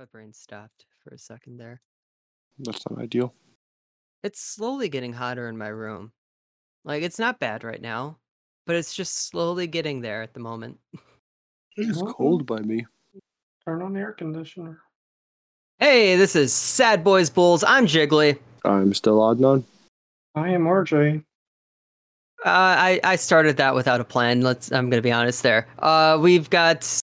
My brain stopped for a second there. That's not ideal. It's slowly getting hotter in my room. Like it's not bad right now, but it's just slowly getting there at the moment. It's cold by me. Turn on the air conditioner. Hey, this is Sad Boys Bulls. I'm Jiggly. I'm still Adnan. I am RJ. Uh, I I started that without a plan. Let's. I'm gonna be honest there. Uh, we've got.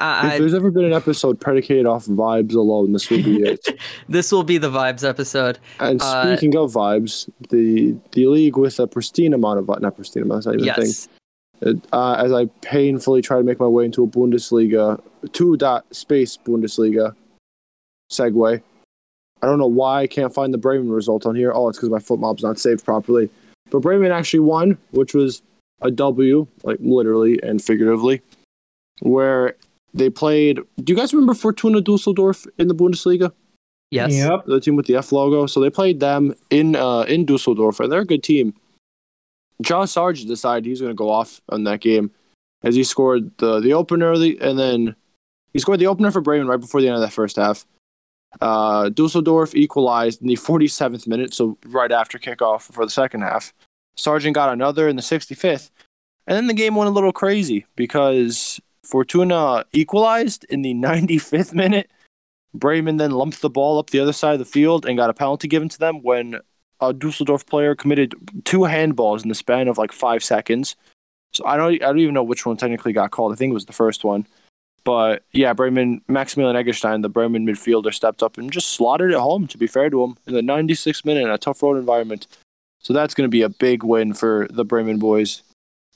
If there's ever been an episode predicated off vibes alone, this would be it. this will be the vibes episode. And Uh, speaking of vibes, the the league with a pristine amount of not pristine amount, that's not even a thing. Yes. Uh, as I painfully try to make my way into a Bundesliga, two dot space Bundesliga segue. I don't know why I can't find the Bremen result on here. Oh, it's because my FotMob's not saved properly. But Bremen actually won, which was a W, like literally and figuratively, where they played. Do you guys remember Fortuna Dusseldorf in the Bundesliga? Yes. Yep. the team with the F logo. So they played them in uh, in Dusseldorf, and they're a good team. Josh Sargent decided he's going to go off on that game, as he scored the the opener, early, and then he scored the opener for Bremen right before the end of that first half. Uh, Dusseldorf equalized in the 47th minute, so right after kickoff for the second half. Sargent got another in the 65th, and then the game went a little crazy because Fortuna equalized in the 95th minute. Bremen then lumped the ball up the other side of the field and got a penalty given to them when a Dusseldorf player committed two handballs in the span of like five seconds. So I don't I don't even know which one technically got called. I think it was the first one. But yeah, Bremen Maximilian Eggestein, the Bremen midfielder, stepped up and just slaughtered it home. To be fair to him, in the 96th minute in a tough road environment. So that's going to be a big win for the Bremen boys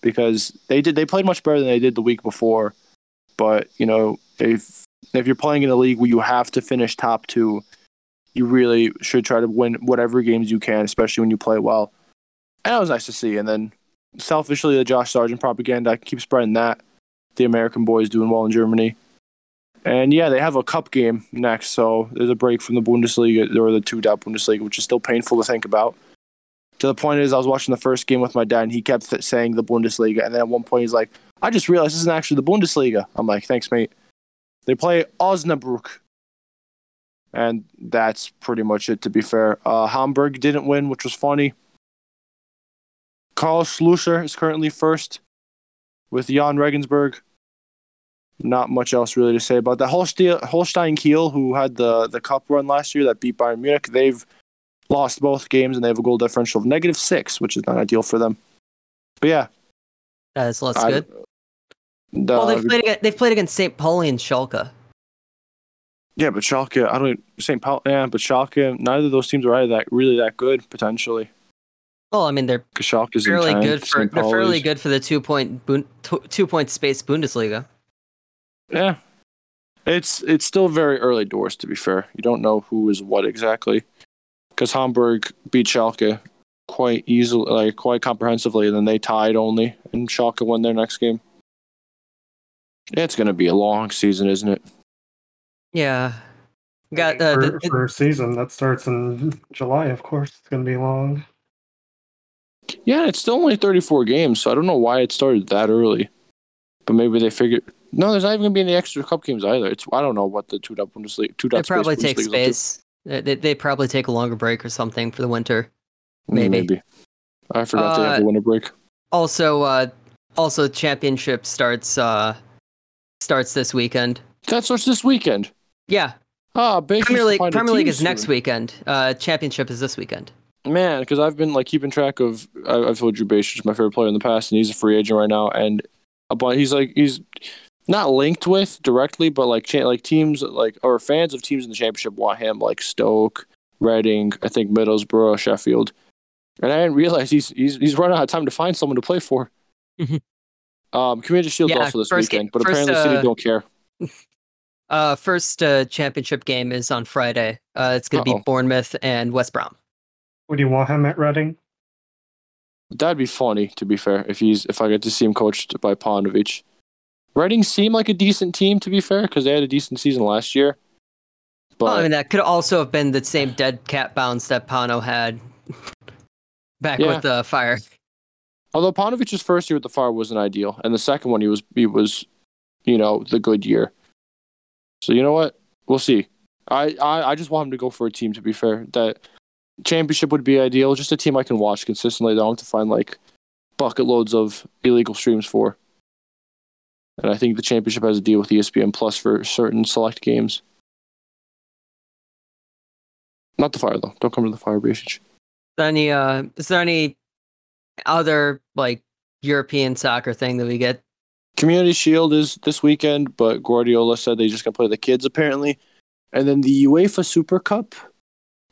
because they did they played much better than they did the week before. But you know if if you're playing in a league where you have to finish top two, you really should try to win whatever games you can, especially when you play well. And that was nice to see. And then selfishly, the Josh Sargent propaganda, I keep spreading that. The American boys doing well in Germany. And yeah, they have a cup game next, so there's a break from the Bundesliga or the two dot Bundesliga, which is still painful to think about. To the point is, I was watching the first game with my dad, and he kept saying the Bundesliga, and then at one point he's like, "I just realized this isn't actually the Bundesliga." I'm like, "Thanks, mate." They play Osnabrück, and that's pretty much it. To be fair, uh, Hamburg didn't win, which was funny. Karlsruher is currently first with Jahn Regensburg. Not much else really to say about that. Holstein, Holstein Kiel, who had the, the cup run last year that beat Bayern Munich, they've lost both games and they have a goal differential of negative six, which is not ideal for them. But yeah, That's less I- good. the- Well, they've played against, they've played against St. Pauli and Schalke. yeah, but Schalke, I don't St. Paul, yeah, but Schalke, neither of those teams are either that really that good potentially. Well, I mean they're Schalke's fairly 10th, good for they're fairly good for the two point two point space Bundesliga. Yeah. It's it's still very early doors to be fair. You don't know who is what exactly. Because Hamburg beat Schalke quite easily, like quite comprehensively, and then they tied only, and Schalke won their next game. Yeah, it's going to be a long season, isn't it? Yeah, got uh, for, the, the- for a season that starts in July, of course. It's going to be long. Yeah, it's still only 34 games, so I don't know why it started that early. But maybe they figured. No, there's not even going to be any extra cup games either. It's I don't know what the two dot Bundesliga two they dot probably take Bundesliga's up space. They, they, probably take a longer break or something for the winter. Maybe. Maybe. I forgot they have Uh, a winter break. Also, uh, also championship starts uh starts this weekend. That starts this weekend. Yeah, Ah, Premier League Premier League is next weekend. Uh, championship is this weekend. Man, because I've been like keeping track of. I, I've told you Baker's my favorite player in the past, and he's a free agent right now. And a bunch, he's like he's not linked with directly, but like cha- like teams like or fans of teams in the championship want him, like Stoke, Reading, I think Middlesbrough, Sheffield. And I didn't realize he's he's he's running out of time to find someone to play for. Mhm. Um, Community Shield's Yeah, also this first ga- weekend, but first, apparently City uh, don't care. Uh, first uh, championship game is on Friday. Uh, it's going to be Bournemouth and West Brom. Would you want him at Reading? That'd be funny, to be fair, if he's if I get to see him coached by Paunovic. Reading seemed like a decent team, to be fair, because they had a decent season last year. But well, I mean that could also have been the same dead cat bounce that Pano had back Yeah. with the fire. although Paunovic's first year with the Fire wasn't ideal, and the second one he was he was, you know, the good year. So you know what? we'll see. I, I I just want him to go for a team. To be fair, that championship would be ideal. Just a team I can watch consistently. I don't have to find like bucket loads of illegal streams for. And I think the championship has a deal with ESPN Plus for certain select games. Not the fire though. Don't come to the fire, Brasic. Any uh is there any other like European soccer thing that we get? Community Shield is this weekend, but Guardiola said they just gonna play the kids apparently. And then the UEFA Super Cup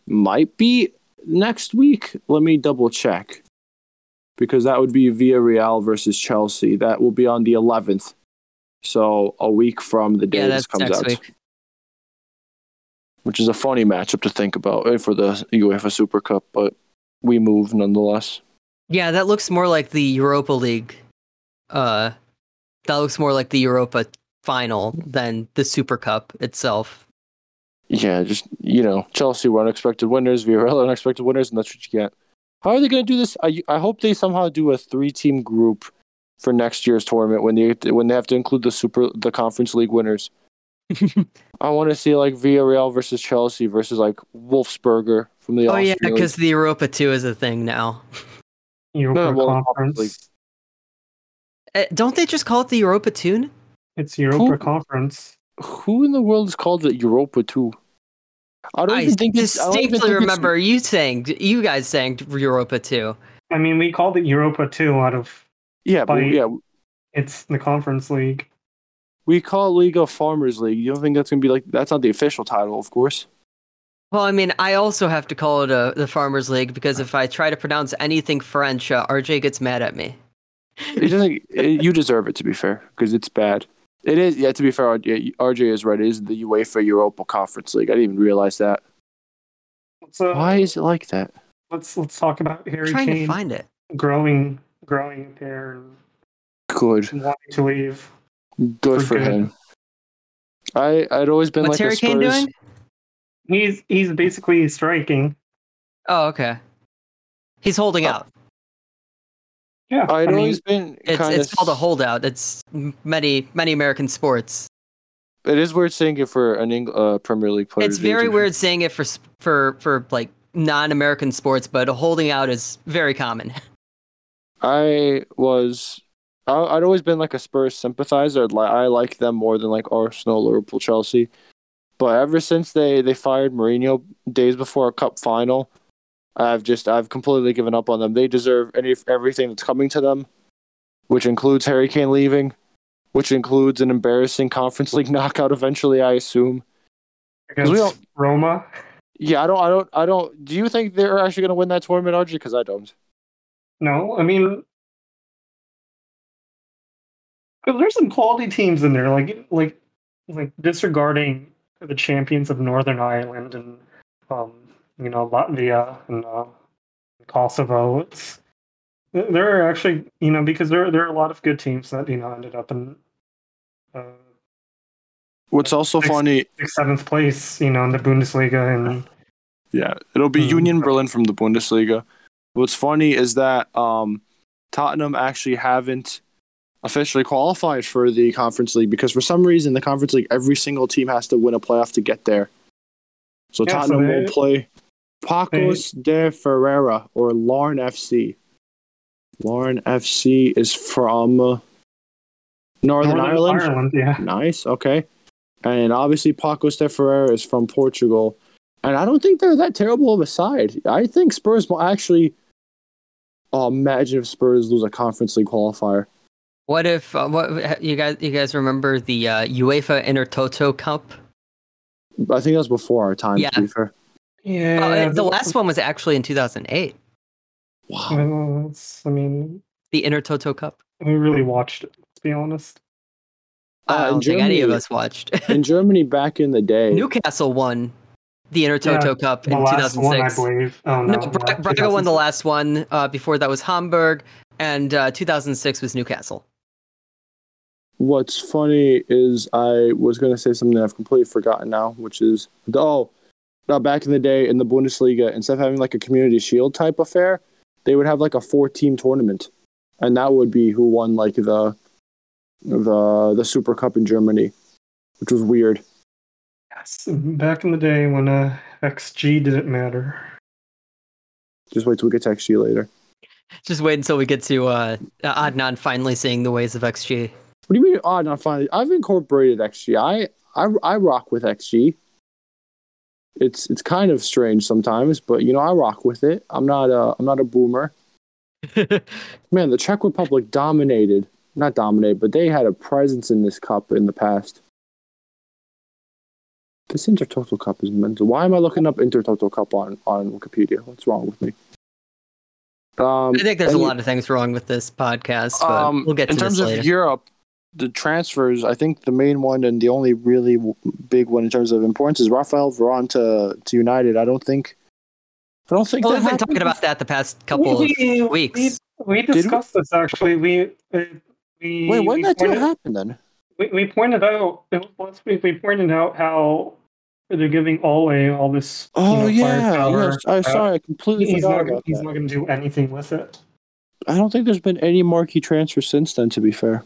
might be next week. Let me double check. Because that would be Villarreal versus Chelsea. That will be on the 11th. So a week from the day yeah, this comes next out, week. which is a funny matchup to think about eh, for the UEFA Super Cup, but we move nonetheless. Yeah, that looks more like the Europa League. Uh that looks more like the Europa final than the Super Cup itself. Yeah, just you know, Chelsea were unexpected winners, Villarreal unexpected winners, and that's what you get. How are they going to do this? I I hope they somehow do a three-team group for next year's tournament when they when they have to include the super the Conference League winners. I want to see like Villarreal versus Chelsea versus like Wolfsberger from the oh yeah, Austrian League. because the Europa 2 is a thing now. Europa No, well, Conference. Uh, don't they just call it the Europa 2? It's Europa Who- Conference. who in the world is called the Europa two? I don't I even think it's. I don't even distinctly think it's- remember you saying you guys saying Europa 2. I mean, we called it Europa 2 out of Yeah, but yeah, it's the Conference League. we call it League of Farmers League. You don't think that's gonna be like that's not the official title, of course. Well, I mean, I also have to call it a, the Farmers League because if I try to pronounce anything French, uh, RJ gets mad at me. It doesn't. it- you deserve it to be fair, because it's bad. It is. Yeah, to be fair, RJ, RJ is right. It is the UEFA Europa Conference League. I didn't even realize that. Let's, uh, Why is it like that? let's let's talk about I'm Harry trying to find it. growing growing there and Good, wanting to leave. good For for good. him. I I'd always been What's like Harry a Kane Spurs. doing? He's he's basically striking. Oh, okay. He's holding Oh. out. Yeah, I'd I mean, always been It's it's called a holdout. It's many many American sports. It is weird saying it for an Eng- uh, Premier League player. It's very to weird saying it for for for like non-American sports, but holding out is very common. I was. I, I'd always been like a Spurs sympathizer. I'd I like them more than like Arsenal, Liverpool, Chelsea. But ever since they they fired Mourinho days before a cup final, I've just I've completely given up on them. They deserve any everything that's coming to them, which includes Harry Kane leaving, which includes an embarrassing Conference League knockout eventually. I assume. against we don't- Roma. Yeah, I don't. I don't. I don't. Do you think they're actually going to win that tournament, RG? Because I don't. No, I mean, there's some quality teams in there, like like like disregarding the champions of Northern Ireland and um, you know Latvia and uh, Kosovo. It's there are actually you know because there there are a lot of good teams that you know ended up in uh, What's also Six- funny sixth, seventh place, you know, in the Bundesliga and Yeah, it'll be Hmm. Union Berlin from the Bundesliga. What's funny is that um, Tottenham actually haven't officially qualified for the Conference League because for some reason the Conference League every single team has to win a playoff to get there. So Yeah, so Tottenham they- will play Pacos de Ferreira or Larne FC. Larne FC is from uh, Northern, Ireland. yeah. Nice. Okay. And obviously, Pacos de Ferreira is from Portugal. And I don't think they're that terrible of a side. I think Spurs will actually. Oh, imagine if Spurs lose a Conference League qualifier. What if uh, what you guys you guys remember the uh, UEFA Intertoto Cup? I think that was before our time, Yeah. to be fair. Yeah. Uh, the last one was actually in 2008. Wow. Well, it's, I mean, The Intertoto Cup. we really watched it. To be honest. Uh, I don't think any of us watched. In Germany back in the day. Newcastle won the Intertoto Cup The in last one, I 2006. believe. Oh no, no, Bra- Braga won the last one. Uh, before that was Hamburg, and uh, 2006 was Newcastle. What's funny is I was going to say something I've completely forgotten now, which is oh, now back in the day in the Bundesliga, instead of having like a community shield type affair, they would have like a four team tournament, and that would be who won like the the the Super Cup in Germany, which was weird. Yes, back in the day when uh, XG didn't matter. Just wait till we get to XG later. Just wait until we get to uh, Adnan finally seeing the ways of XG. What do you mean? Not finally. I've incorporated XG. I, I I rock with XG. It's it's kind of strange sometimes, but you know I rock with it. I'm not a I'm not a boomer. Man, the Czech Republic dominated, not dominated, but they had a presence in this cup in the past. This Intertoto Cup is mental. Why am I looking up Intertoto Cup on, on Wikipedia? What's wrong with me? Um, I think there's a lot of things wrong with this podcast, but um, we'll get to in terms this of later. Europe, the transfers. I think the main one and the only really w- big one in terms of importance is Raphael Varane to to United. I don't think. I don't think well, we've been happened. talking about that the past couple of weeks. We, we we? discussed this actually. We uh, we Wait, when we did that pointed, happen then? we, we pointed out it last week. We pointed out how they're giving Ole all this. you Oh know, yeah, firepower. yes. I Uh, sorry, I completely he's forgot not. about He's that. not going to do anything with it. I don't think there's been any marquee transfers since then. To be fair.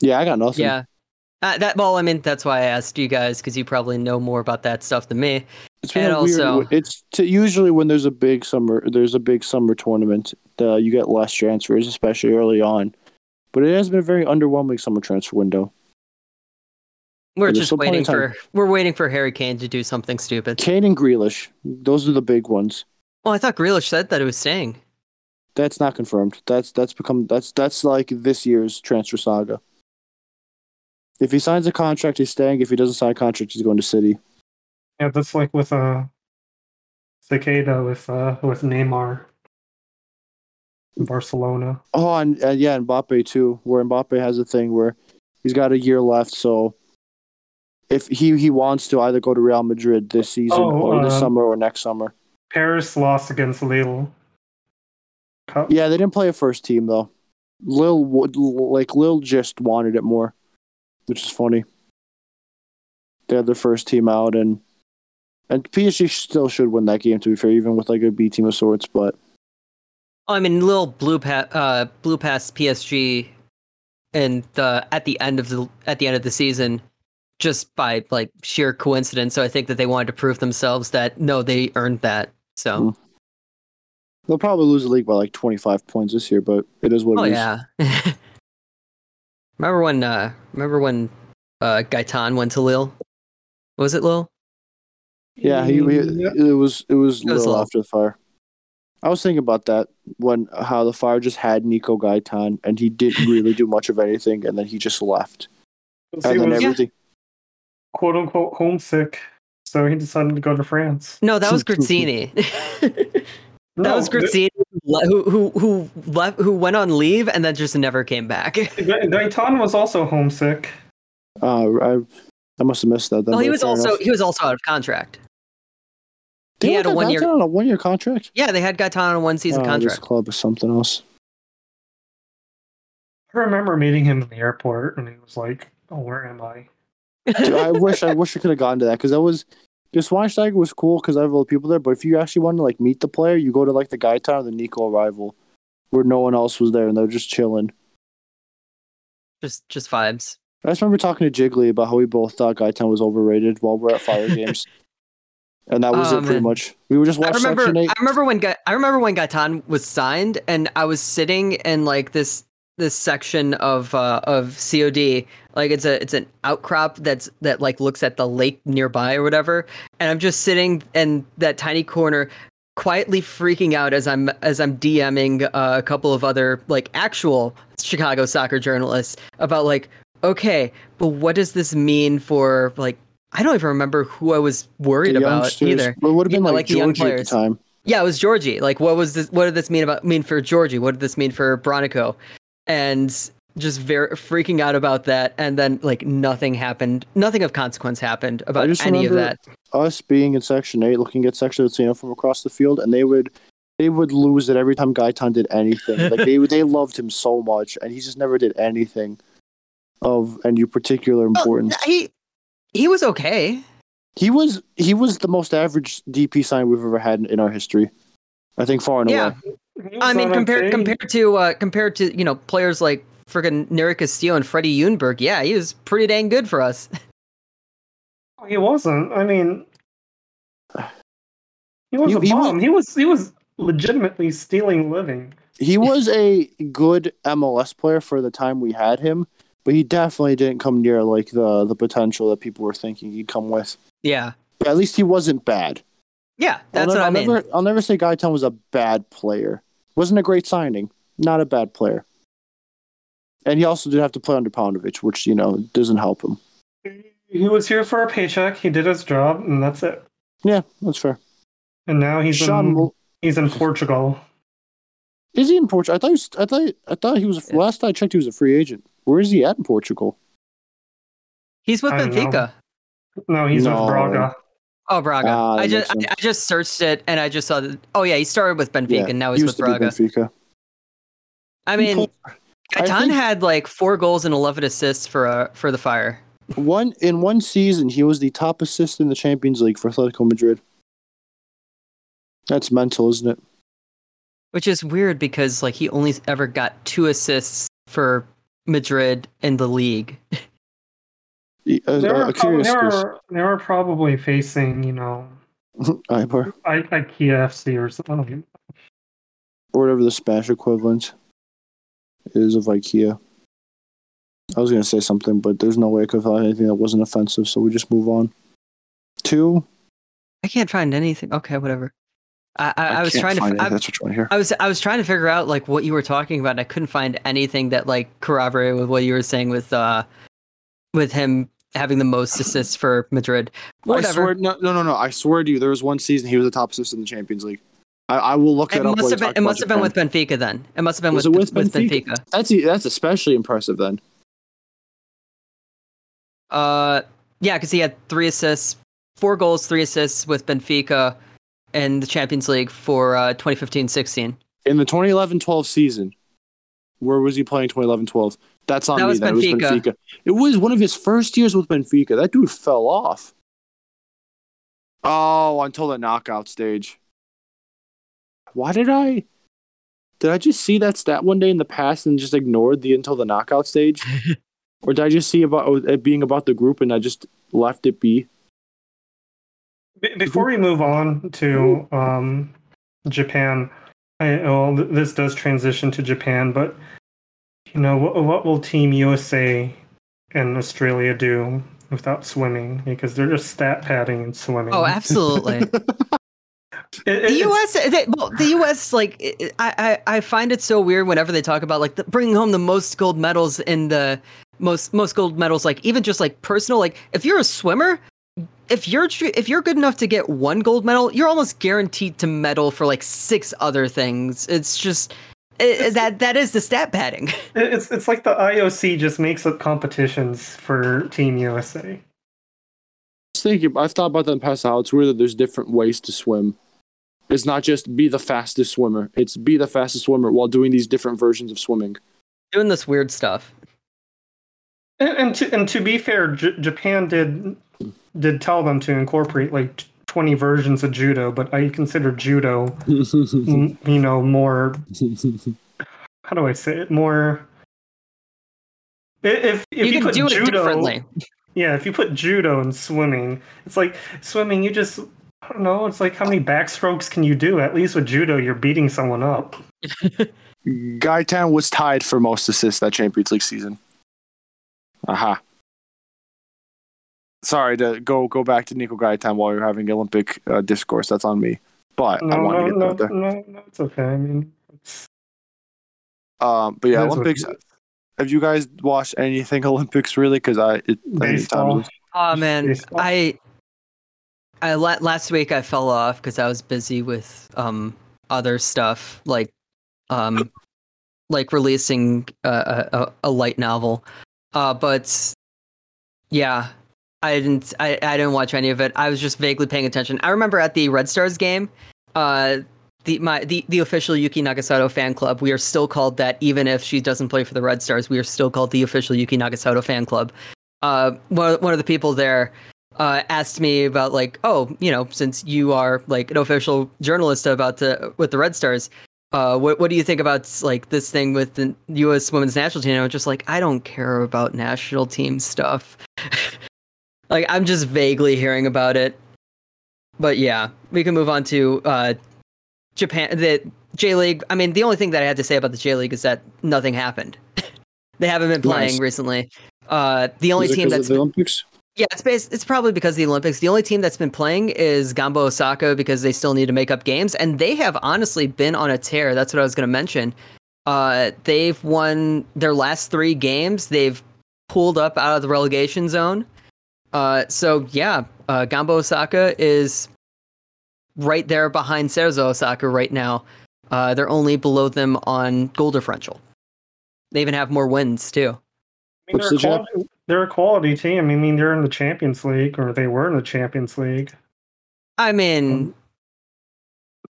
Yeah, I got nothing. Yeah. Uh, that well, I mean, that's why I asked you guys because you probably know more about that stuff than me. It's been And a weird. also- it's to, usually when there's a big summer, there's a big summer tournament. Uh, you get less transfers, especially early on. But it has been a very underwhelming summer transfer window. We're just waiting for we're waiting for Harry Kane to do something stupid. Kane and Grealish, those are the big ones. Well, I thought Grealish said that it was staying. That's not confirmed. That's that's become that's that's like this year's transfer saga. If he signs a contract, he's staying. If he doesn't sign a contract, he's going to City. Yeah, that's like with uh, Cicada with uh with Neymar. Barcelona. Oh, and, and yeah, Mbappe too, where Mbappe has a thing where he's got a year left, so if he he wants to either go to Real Madrid this season Oh, or this um, summer or next summer. Paris lost against Lille. Cup. Yeah, they didn't play a first team though. Lille would like Lille just wanted it more, which is funny. They had their first team out, and and PSG still should win that game. To be fair, even with like a B team of sorts, but Oh, I mean, Lille blew pa- uh, blew past PSG, and the at the end of the at the end of the season, just by like sheer coincidence. So I think that they wanted to prove themselves that no, they earned that. So Mm. they'll probably lose the league by like twenty five points this year. But it is what oh it is. yeah. remember when? Uh, remember when uh, Gaitan went to Lille? Was it Lille? Yeah, he, he Yeah. it was it was It was little low. after the fire. I was thinking about that when how the fire just had Nico Gaitan and he didn't really do much of anything and then he just left and then was everything. Quote unquote homesick, so he decided to go to France. No, that was Grazzini. that No, was Grazzini who who who left who went on leave and then just never came back. Ga- Gaitan was also homesick. Uh, I I must have missed that. Then, well, he was also enough. he was also out of contract. They he had a one-year- on a one year contract. Yeah, they had Gaitan on a one season Oh, This contract. club is something else. I remember meeting him in the airport, and he was like, "Oh, where am I?" Dude, I wish I wish I could have gone to that because that was. The Schweinsteiger was cool because I have all the people there, but if you actually want to like meet the player, you go to like the Gaitan or the Nico arrival, where no one else was there and they're just chilling. just just vibes. I just remember talking to Jiggly about how we both thought Gaitan was overrated while we're at Fire Games. And that was Oh, it pretty man. much. We were just I watching remember 8. I remember when Ga- I remember when Gaitan was signed and I was sitting in like this this section of uh of COD like it's a it's an outcrop that's that like looks at the lake nearby or whatever and I'm just sitting in that tiny corner quietly freaking out as I'm as I'm DMing uh, a couple of other like actual Chicago soccer journalists about like okay but what does this mean for like I don't even remember who I was worried about either. Well, it would have been like, like the young Georgie at the players. time. Yeah, it was Georgie. Like, what was this? What did this mean about mean for Georgie? What did this mean for Bronico? And just very freaking out about that. And then like nothing happened. Nothing of consequence happened about any of that. Us being in Section 8, looking at Section 8 from across the field, and they would they would lose it every time Gaitan did anything. like they they loved him so much, and he just never did anything of any particular importance. Well, he he was okay. He was he was the most average DP sign we've ever had in, in our history. I think far and Yeah. away. He was I mean, compared compared to uh, compared to you know players like freaking Nery Castillo and Freddie Ljungberg, yeah, he was pretty dang good for us. He wasn't. I mean, he was He- a he was- bomb. He was he was legitimately stealing living. He was a good MLS player for the time we had him, but he definitely didn't come near like the the potential that people were thinking he'd come with. Yeah, But at least he wasn't bad. yeah, that's I'll never, what I I'll mean. Never, I'll never say Gaitan was a bad player. Wasn't a great signing. Not a bad player. And he also did have to play under Paunovic, which you know doesn't help him. He was here for a paycheck. He did his job, and that's it. Yeah, that's fair. And now he's Sean, in, Mul- he's in Portugal. is he in Portugal? I thought he was, I thought I thought he was. Yeah. Last I checked, he was a free agent. Where is he at in Portugal? He's with I know. Benfica. No, he's No. with Braga. Oh, Braga. Ah, I just I, I just searched it and I just saw that. Oh yeah, he started with Benfica Yeah, and now he he's with used to be Braga. Benfica. I mean, played- I Gaitan think- had like four goals and eleven assists for uh, for the Fire. One in one season, he was the top assist in the Champions League for Atletico Madrid. That's mental, isn't it? which is weird because like he only ever got two assists for Madrid in the league. A, a- They a were, prob- curious they, case. were, they probably facing, you know, Eibar, I, IKEA FC or something. or whatever the Spanish equivalent is of IKEA. I was gonna say something, but there's no way I could find anything that wasn't offensive, so we just move on. Two. I can't find anything. Okay, whatever. I I, I was can't trying to. find it. I, That's what you want to hear. I was I was trying to figure out like what you were talking about. And I couldn't find anything that like corroborated with what you were saying with uh with him having the most assists for Madrid. I Whatever. swear, no, no, no, no. I swear to you, there was one season he was the top assist in the Champions League. I, I will look it that up. must have been it must have been with Benfica then. It must have been Was with, with Benfica? Benfica. That's that's especially impressive then. Uh, yeah, because he had three assists, four goals, three assists with Benfica in the Champions League for uh, 2015-16. In the 2011-12 season, where was he playing 2011-12? That's on That me. was then. It was Benfica. Benfica. It was one of his first years with Benfica. That dude fell off. Oh, until the knockout stage. Why did I? Did I just see that stat one day in the past and just ignored the until the knockout stage? or did I just see about it being about the group and I just left it be? Be- Before we move on to um, Japan, I, well, this does transition to Japan, but you know, what, what will Team USA and Australia do without swimming? Because they're just stat padding and swimming. Oh, absolutely. It- it- the U.S. They, well, the U.S. Like it- it- I, I, I find it so weird whenever they talk about like the, bringing home the most gold medals in the most most gold medals. Like even just like personal. Like if you're a swimmer, if you're tr- if you're good enough to get one gold medal, you're almost guaranteed to medal for like six other things. It's just it, that that is the stat padding. It's it's like the IOC just makes up competitions for Team USA. just thinking, I've thought about that in the past. How it's weird that there's different ways to swim. It's not just be the fastest swimmer. It's be the fastest swimmer while doing these different versions of swimming. Doing this weird stuff. And, and to and to be fair, J- Japan did did tell them to incorporate like t- twenty versions of judo, but I consider judo, m- you know, more. How do I say it? More. If if you, you, can put do it judo, differently. yeah, if you put judo and swimming, it's like swimming. You just I don't know. It's like how many backstrokes can you do? At least with judo, you're beating someone up. Gaitan was tied for most assists that Champions League season. Aha. Sorry to go go back to Nico Gaitan while you're having Olympic uh, discourse. That's on me. But I No, wanted no, to get no, that there. no, no, it's okay. I mean, it's, Um, but yeah, it is what it Olympics. Have you guys watched anything Olympics really? Because I, it, I think Baseball. Oh man, Baseball. I I last week I fell off because I was busy with um other stuff like um like releasing a, a, a light novel. Uh, but yeah, I didn't I, I didn't watch any of it. I was just vaguely paying attention. I remember at the Red Stars game, uh, the my the, the official Yuki Nagasato fan club. We are still called that, even if she doesn't play for the Red Stars. We are still called the official Yuki Nagasato fan club. Uh, one one of the people there uh, asked me about like, oh, you know, since you are like an official journalist about the with the Red Stars, Uh, what what do you think about like this thing with the U.S. Women's National Team? I was just like, I don't care about national team stuff. like, I'm just vaguely hearing about it. But yeah, we can move on to uh, Japan. The J League. I mean, the only thing that I had to say about the J League is that nothing happened. they haven't been playing Nice. recently. Uh, the only team that's the Olympics. yeah, it's based, it's probably because of the Olympics. The only team that's been playing is Gamba Osaka because they still need to make up games, and they have honestly been on a tear. That's what I was going to mention. Uh, they've won their last three games. They've pulled up out of the relegation zone. Uh, so yeah, uh, Gamba Osaka is right there behind Cerezo Osaka right now. Uh, they're only below them on goal differential. They even have more wins too. I mean, they're, a quality, they're a quality team. I mean, they're in the Champions League, or they were in the Champions League. I mean,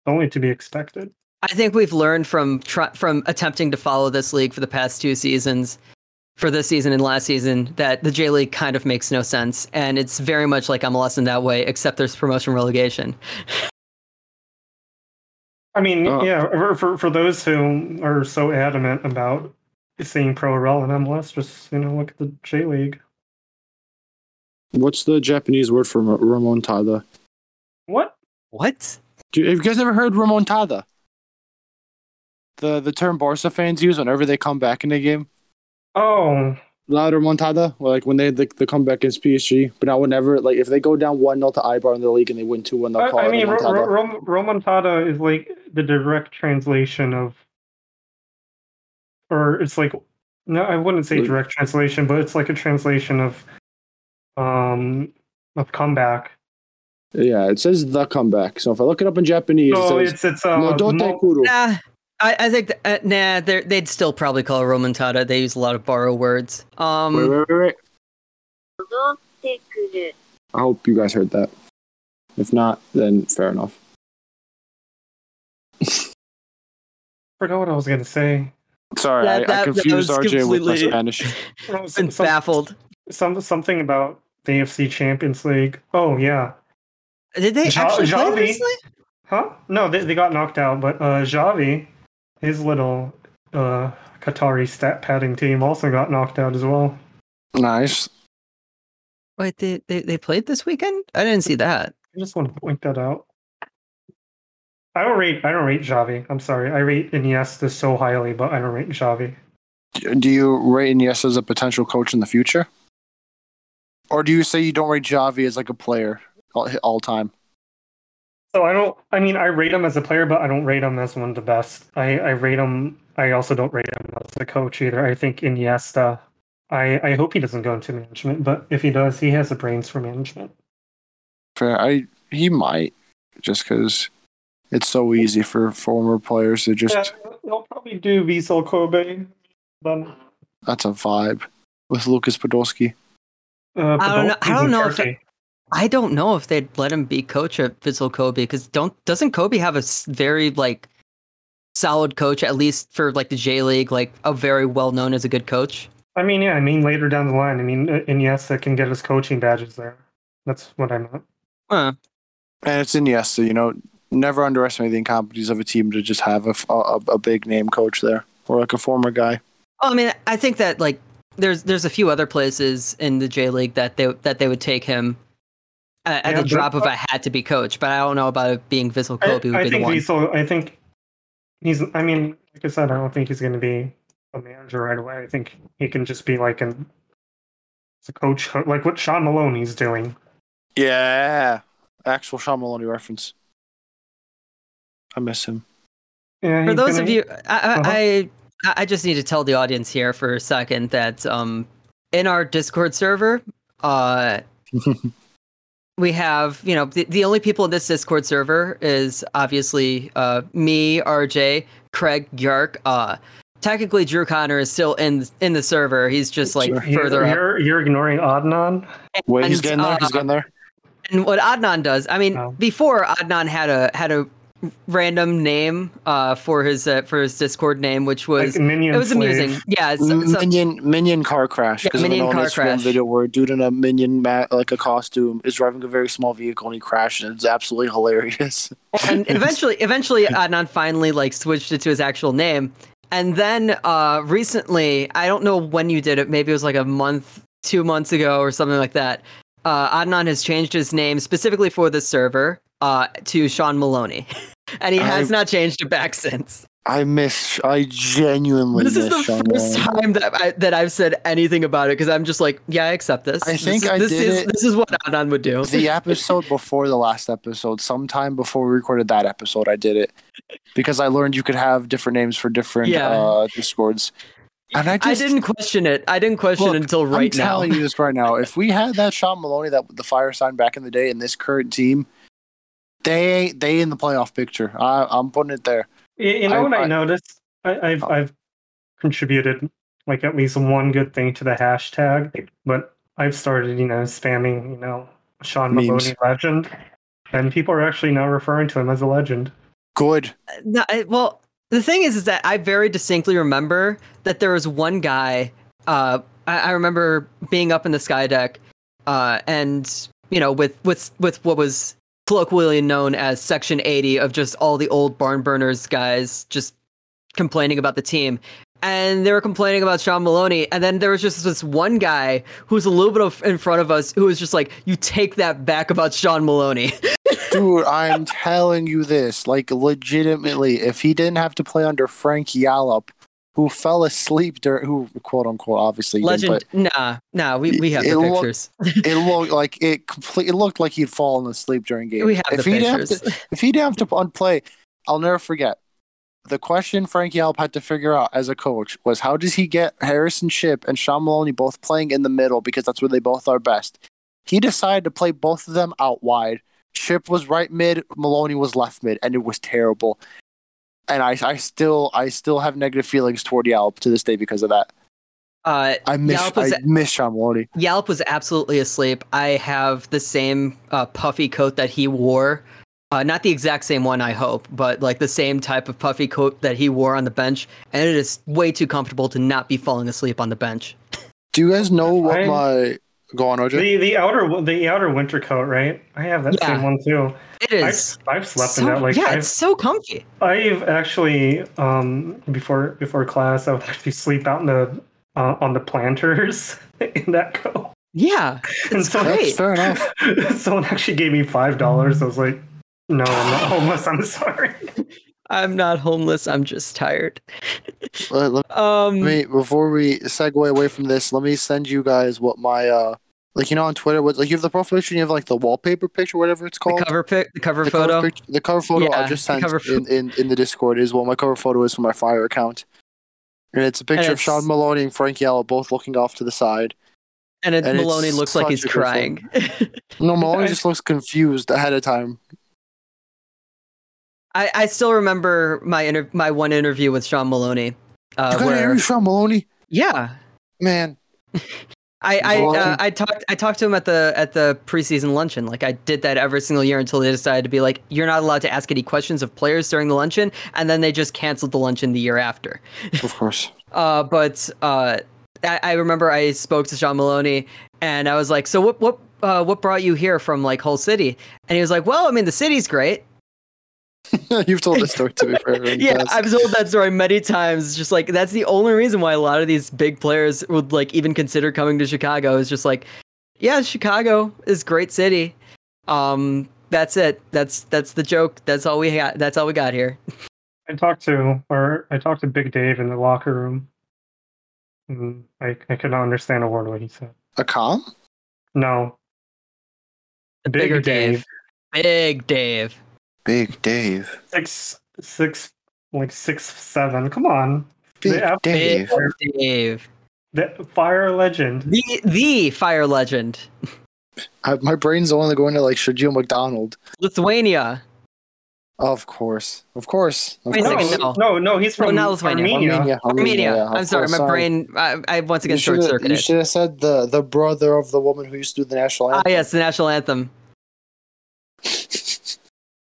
Only to be expected. I think we've learned from tr- from attempting to follow this league for the past two seasons, for this season and last season, that the J League kind of makes no sense, and it's very much like MLS in that way, except there's promotion relegation. I mean, Uh. yeah, for, for for those who are so adamant about seeing pro rel and MLS, just you know, look at the J League. What's the Japanese word for re- remontada? What? What? Do have you guys ever heard remontada? The the term Barca fans use whenever they come back in a game. Oh, La remontada, like when they had the, the comeback against PSG. But now whenever like if they go down one 0 to Eibar in the league and they win two one, they'll call I it mean, ro- remontada. ro- rom- Romontada is like the direct translation of, or it's like, no, I wouldn't say direct translation, but it's like a translation of, um, of comeback. yeah, it says the comeback. So if I look it up in Japanese, So it says it's it's uh, Modote mo- Kuru. Nah, I, I think uh, nah, they'd still probably call it romantada. They use a lot of borrow words. Um, wait, wait, wait, wait. I hope you guys heard that. If not, then fair enough. Forgot what I was gonna say. Sorry, that, I, that, I, confused RJ with my Spanish. well, some, baffled. Some something about the AFC Champions League. Oh yeah. Did they actually Xavi? Huh? No, they, they got knocked out, but uh Xavi his little uh Qatari stat padding team also got knocked out as well. Nice. Wait, they, they they played this weekend? I didn't see that. I just want to point that out. I don't rate I don't rate Xavi. I'm sorry. I rate Iniesta so highly, but I don't rate Xavi. Do you rate Iniesta as a potential coach in the future? Or do you say you don't rate Xavi as like a player all, all time? So I don't. I mean, I rate him as a player, but I don't rate him as one of the best. I I rate him. I also don't rate him as a coach either. I think Iniesta. I I hope he doesn't go into management, but if he does, he has the brains for management. Fair. I he might just because it's so easy for former players to just Yeah, he'll probably do Vissel Kobe. Then that's a vibe with Lukas Podolski. uh, I don't know- I don't know if Turkey. I don't know if they'd let him be coach at Vissel Kobe because don't doesn't Kobe have a very like solid coach at least for like the J League like a very well known as a good coach. I mean, yeah. I mean, later down the line, I mean, uh, Iniesta can get his coaching badges there. That's what I meant. Huh. And it's Iniesta, you know. Never underestimate the incompetence of a team to just have a a big name coach there or like a former guy. Well, I mean, I think that like there's there's a few other places in the J League that they that they would take him at, at Yeah, the but- drop of a hat to be coach, but I don't know about it being Vissel I, Kobe would I be the think one. Vissel. I think he's. I mean, like I said, I don't think he's going to be a manager right away. I think he can just be like an as a coach, like what Shaun Maloney's doing. Yeah. Actual Shaun Maloney reference. I miss him. Yeah, For those gonna- of you, I, Uh-huh. I, I I just need to tell the audience here for a second that um in our Discord server, uh, we have you know the, the only people in this Discord server is obviously uh me, RJ, Craig, Yark. Uh, technically Drew Connor is still in in the server. He's just like you're, further up. you're, you're ignoring Adnan. Wait, he's getting there. He's uh, getting there. And what Adnan does, I mean, Oh. before Adnan had a had a random name uh, for his uh, for his Discord name, which was like minion it was slave. amusing. Yeah, it's, M- it's- minion Minion car crash Yeah, Minion I know car in this crash. video where a dude in a minion mat like a costume is driving a very small vehicle and he crashes. and it's absolutely hilarious. and eventually eventually Adnan finally like switched it to his actual name. And then uh recently, I don't know when you did it, maybe it was like a month, two months ago or something like that. Uh Adnan has changed his name specifically for the server uh to Shaun Maloney. and he has I- not changed it back since. I miss I genuinely This is the Sean first Maloney. time that I, that I've said anything about it because I'm just like, yeah, I accept this. I think is- I this did is it- this is what Adnan would do. the episode before the last episode, sometime before we recorded that episode, I did it because I learned you could have different names for different Yeah. uh, discords. And I just I didn't question it. I didn't question Look, it until right now. I'm telling you this right now. If we had that Shaun Maloney, that the fire sign back in the day, in this current team, they ain't they in the playoff picture. I, I'm putting it there. You, you know I- what I, I- noticed? I, I've Oh. I've contributed like at least one good thing to the hashtag, but I've started you know spamming you know Sean Memes. Maloney legend, and people are actually now referring to him as a legend. Good. No, I, well, the thing is, is that I very distinctly remember that there was one guy. Uh, I, I remember being up in the sky deck, uh, and you know, with with with what was colloquially known as Section 80 of just all the old barn burners guys just complaining about the team. And they were complaining about Shaun Maloney, and then there was just this one guy who was a little bit of in front of us who was just like, "You take that back about Shaun Maloney." Dude, I'm telling you this, like legitimately, if he didn't have to play under Frank Yallop, who fell asleep during, who quote unquote obviously Legend, nah, nah, we, we have It the pictures. but it looked like it complete. It looked like he'd fallen asleep during games. We have if the he have pictures. to, if he didn't have to unplay, I'll never forget. The question Frank Yallop had to figure out as a coach was how does he get Harrison Shipp and Shaun Maloney both playing in the middle because that's where they both are best. He decided to play both of them out wide. Shipp was right mid, Maloney was left mid, and it was terrible. And I, I still, I still have negative feelings toward Yallop to this day because of that. Uh, I miss, Yallop was I miss Shaun Maloney. Yallop was absolutely asleep. I have the same uh, puffy coat that he wore. Uh, not the exact same one, I hope, but like the same type of puffy coat that he wore on the bench, and it is way too comfortable to not be falling asleep on the bench. Do you guys know what I- my go on, OJ? The the outer the outer winter coat, right? I have that Yeah. same one too. It is. I've. I've slept so, in that. Like yeah, I've, it's so comfy. I've actually um before before class I would actually sleep out in the uh, on the planters in that coat. Yeah, And it's so That's great. fair enough. Someone actually gave me five dollars. I was like, no, I'm not homeless. I'm sorry. I'm not homeless. I'm just tired. Let- let Um, me before we segue away from this, let me send you guys what my uh like you know on Twitter what like you have the profile picture and you have like the wallpaper picture, whatever it's the called. cover pic, the cover the photo. cover picture, the cover photo Yeah, I just the sent cover in, in, in the Discord is what my cover photo is for my fire account. And it's a picture of Shaun Maloney and Frank Yallop both looking off to the side. and, it, and it's Maloney looks like he's a good photo. crying. No, Maloney just looks confused ahead of time. I, I still remember my inter- my one interview with Shaun Maloney. Uh, you got where, interview Shaun Maloney? yeah, Man. I I, uh, I talked I talked to him at the at the preseason luncheon. Like I did that every single year until they decided to be like, you're not allowed to ask any questions of players during the luncheon, and then they just canceled the luncheon the year after. Of course. Uh, but uh, I, I remember I spoke to Shaun Maloney, and I was like, so what what uh, what brought you here from like Hull City? And he was like, well, I mean, the city's great. You've told this story to me forever. Yeah, past. I've told that story many times. Just like that's the only reason why a lot of these big players would like even consider coming to Chicago is just like, yeah, Chicago is great city. Um, that's it. That's that's the joke. That's all we got. That's all we got here. I talked to or I talked to Big Dave in the locker room. And I I could not understand a word of what he said. a com? No, The Big bigger Dave. Dave. Big Dave. Big Dave. six six like six seven. Come on, Big The Dave. Big Dave. the fire legend. The the fire legend. I, my brain's only going to like Sergio McDonald. Lithuania. Of course. Of course. Of Wait a No, course. no. no, no, he's No, from not Lithuania. Armenia. Armenia. Armenia. yeah, I'm sorry, course, my brain. I, I once again short should, you should have said the the brother of the woman who used to do the national Ah, anthem. yes, the national anthem.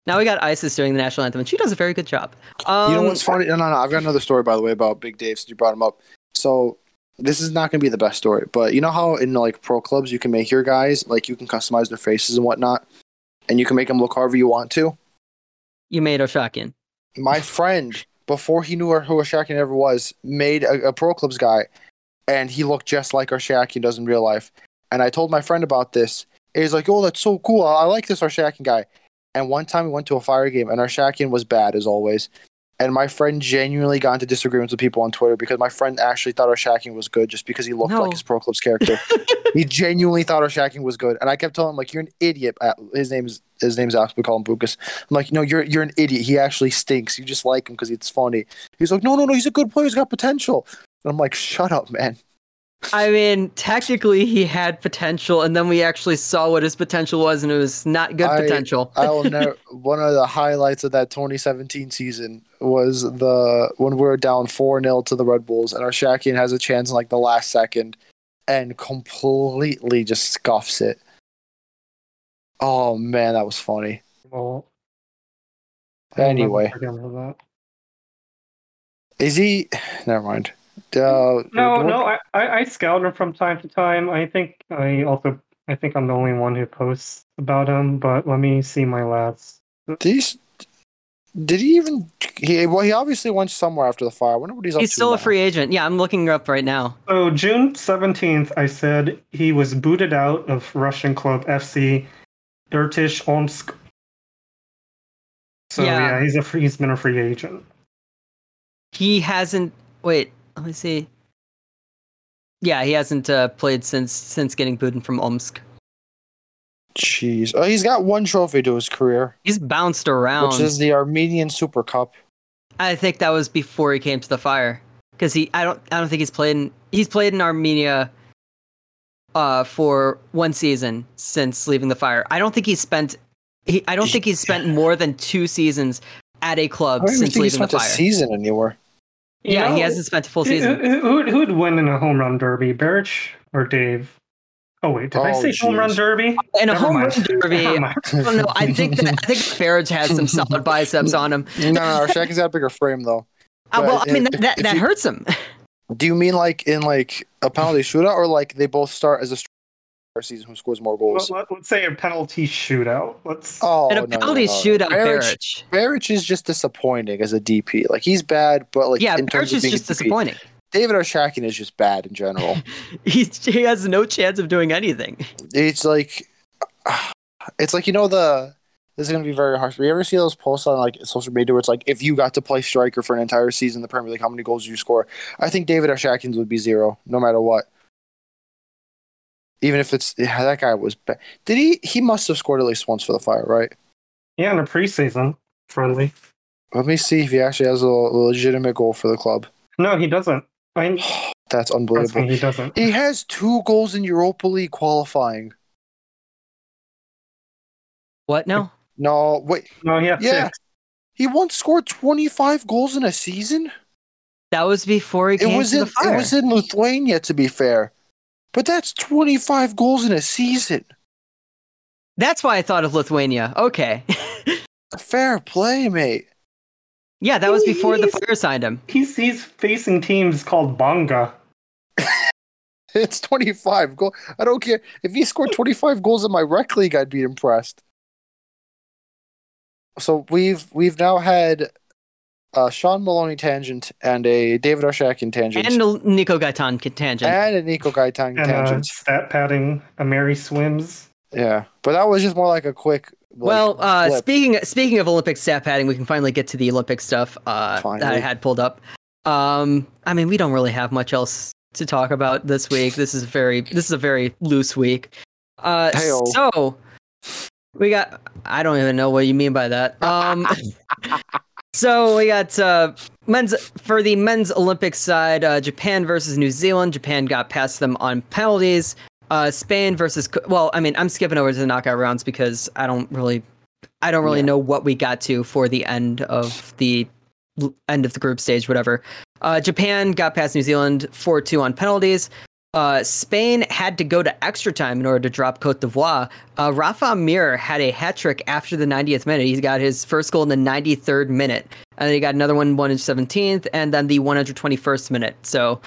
Now we got Isis doing the national anthem, and she does a very good job. Um, you know what's funny? No, no, no. I've got another story, by the way, about Big Dave. Since you brought him up, so this is not going to be the best story, but you know how in like pro clubs you can make your guys like you can customize their faces and whatnot, and you can make them look however you want to. You made Oshakin. My friend, before he knew who Oshakin ever was, made a, a pro clubs guy, and he looked just like Oshakin does in real life. And I told my friend about this. And he's like, "Oh, that's so cool! I, like this Arshakin guy." And one time we went to a fire game, and Arshakyan was bad as always. And my friend genuinely got into disagreements with people on Twitter because my friend actually thought Arshakyan was good just because he looked No. like his Pro Clubs character. he genuinely thought Arshakyan was good, and I kept telling him like, "You're an idiot." Uh, His name's his name's Alex. We call him Bukas. I'm like, "No, you're you're an idiot. He actually stinks. You just like him because it's funny." He's like, "No, no, no. He's a good player. He's got potential." And I'm like, "Shut up, man." I mean, technically he had potential, and then we actually saw what his potential was, and it was not good I- potential. I will never. One of the highlights of that 2017 season was the when we were down four 0 to the Red Bulls, and Arshakyan has a chance in like the last second, and completely just scuffs it. Oh man, that was funny. Well, Anyway, remember that. is he? Never mind. Uh, No, no, I, I, I scout him from time to time. I think I also I think I'm the only one who posts about him, but let me see my last. Did he? Did he even? He well, he obviously went somewhere after the fire. I wonder what he's up He's to still a now. free agent. Yeah, I'm looking up right now. So June 17th, I said he was booted out of Russian club FC Irtysh Omsk. So Yeah. yeah, he's a free, he's been a free agent. He hasn't. Wait, let me see. Yeah, he hasn't uh, played since since getting booted from Omsk. Jeez, oh, he's got one trophy to his career, He's bounced around. which is the Armenian Super Cup. I think that was before he came to the fire, because he. I don't. I don't think he's played. In, he's played in Armenia. Uh, for one season since leaving the fire. I don't think he's spent. He, I don't think he's spent more than two seasons at a club don't even since think he leaving the spent a season anywhere. You Yeah, he hasn't spent a full season. Who, who, who'd win in a home run derby, Barrich or Dave? Oh wait, did I Oh, say home run derby? And a Never home run derby. Never. I don't know. I think that I think Farage has some solid biceps on him. No, no, no Shaki's got a bigger frame though. Uh, well, I mean if- that that, that you- hurts him. Do you mean like in like a penalty shootout, or like they both start as a striker season who scores more Well, goals? let, us say a penalty shootout. Let's. Oh, In a no, no, penalty no. shootout, Barrich, Barrage. Barrich is just disappointing as a DP. Like he's bad, but like Yeah, in terms Barrage of is being just DP, disappointing. David Arshakyan is just bad in general. He's, he has no chance of doing anything. it's like it's like you know the this is gonna be very harsh. You ever see those posts on like social media where it's like if you got to play striker for an entire season in the Premier League, how many goals do you score? I think David Arshakyan's would be zero, no matter what. Even if it's yeah, that guy was bad. Did he? He must have scored at least once for the Fire, right? Yeah, in a preseason friendly. Let me see if he actually has a legitimate goal for the club. No, he doesn't. I mean, That's unbelievable. he doesn't. He has two goals in Europa League qualifying. What? No. No, wait, No, he had Yeah. six. he once scored twenty five goals in a season. That was before he It came was to in the fire. it was in Lithuania, to be fair, but that's twenty five goals in a season. That's why I thought of Lithuania. Okay. Fair play, mate. yeah, that was before the He's- fire signed him. He's he's facing teams called Bonga. It's twenty five goals. I don't care if he scored twenty five goals in my rec league. I'd be impressed. So we've we've now had a Shaun Maloney tangent and a David Arshakyan tangent And a Nico Gaitan tangent. and a Nico Gaitan And uh, tangent. stat padding, a Mary Swims. Yeah, but that was just more like a quick. like, well, uh, blip. speaking speaking of Olympic stat padding, we can finally get to the Olympic stuff uh, that I had pulled up. Um, I mean, we don't really have much else to talk about this week. This is very this is a very loose week. Uh, Heyo. so we got. I don't even know what you mean by that. Um, so we got uh, men's for the men's Olympic side. Uh, Japan versus New Zealand. Japan got past them on penalties. Uh, Spain versus well, I mean, I'm skipping over to the knockout rounds because I don't really, I don't really Yeah. know what we got to for the end of the end of the group stage, whatever. Uh, Japan got past New Zealand 4-2 on penalties. Uh, Spain had to go to extra time in order to drop Cote d'Ivoire. Uh, Rafa Mir had a hat trick after the 90th minute. He got his first goal in the 93rd minute, and then he got another one, one in 17th, and then the 121st minute. So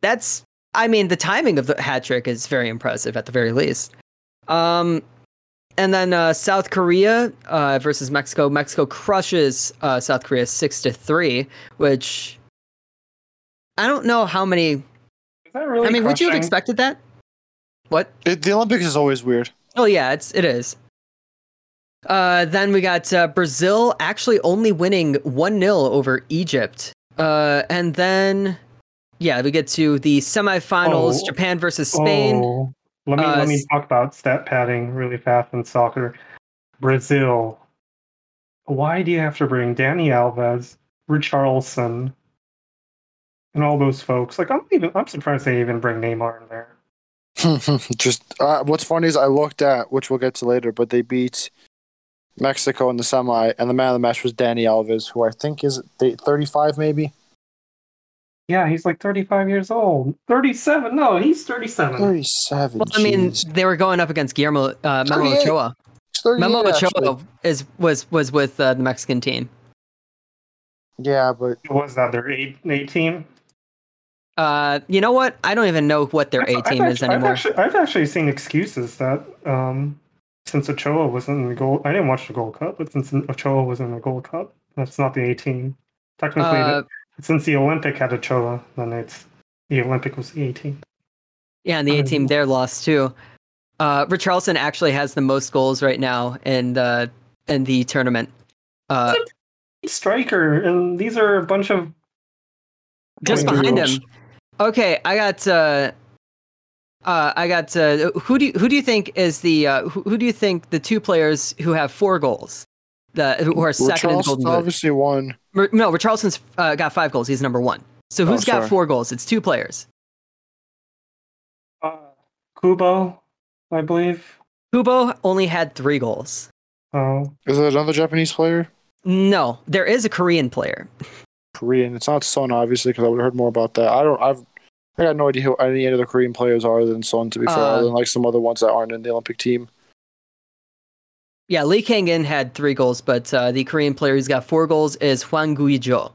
that's, I mean, the timing of the hat trick is very impressive at the very least. Um, and then uh, South Korea uh, versus Mexico. Mexico crushes uh, South Korea six to three, which I don't know how many. Is that really I mean, would you have expected that? What? It, the Olympics is always weird. Oh yeah, it's it is. Uh, then we got uh, Brazil actually only winning one 0 over Egypt. Uh, and then yeah, we get to the semifinals: Oh. Japan versus Spain. Oh, let me Uh, let me talk about stat padding really fast in soccer. Brazil. Why do you have to bring Dani Alves, Richarlison, and all those folks? Like I'm even I'm surprised they even bring Neymar in there. Just uh, what's funny is I looked at, which we'll get to later, but they beat Mexico in the semi, and the man of the match was Dani Alves, who I think is 35 maybe. Yeah, he's like 35 years old. 37? No, he's 37. 37. Well, I mean, jeez. they were going up against Guillermo uh, Memo 38, Ochoa. He's 38, Memo actually. Ochoa is was was with uh, the Mexican team. Yeah, but What was that their eight, eight team? Uh, you know what? I don't even know what their I've- A I've team is actu- I've anymore. actually, I've actually seen excuses that um, since Ochoa wasn't in the gold, I didn't watch the Gold Cup, but since Ochoa was in the Gold Cup, that's not the A team. Technically, Uh, since the Olympic had Ochoa, then it's the Olympic was the A team. yeah, and the A team Um, there lost too. Uh, Richarlison actually has the most goals right now in the in the tournament. Uh, Striker, and these are a bunch of just Twenty behind him. Okay, I got. Uh, uh, I got. Uh, who do you, who do you think is the uh, who, who do you think the two players who have four goals, the who are second in the Golden Boot? obviously one. R- No, Richarlison's uh, got five goals. He's number one. So Oh, who's got sorry. four goals? It's two players. uh, Kubo, I believe. Kubo only had three goals. Oh, Is it another Japanese player? No, there is a Korean player. Korean. It's not Son, obviously, because I would have heard more about that. I don't. I've. I got no idea who any other Korean players are than Son. To be fair, Uh, other than like some other ones that aren't in the Olympic team. Yeah, Lee Kang-in had three goals, but uh, the Korean player who's got four goals is Hwang Gui-jo.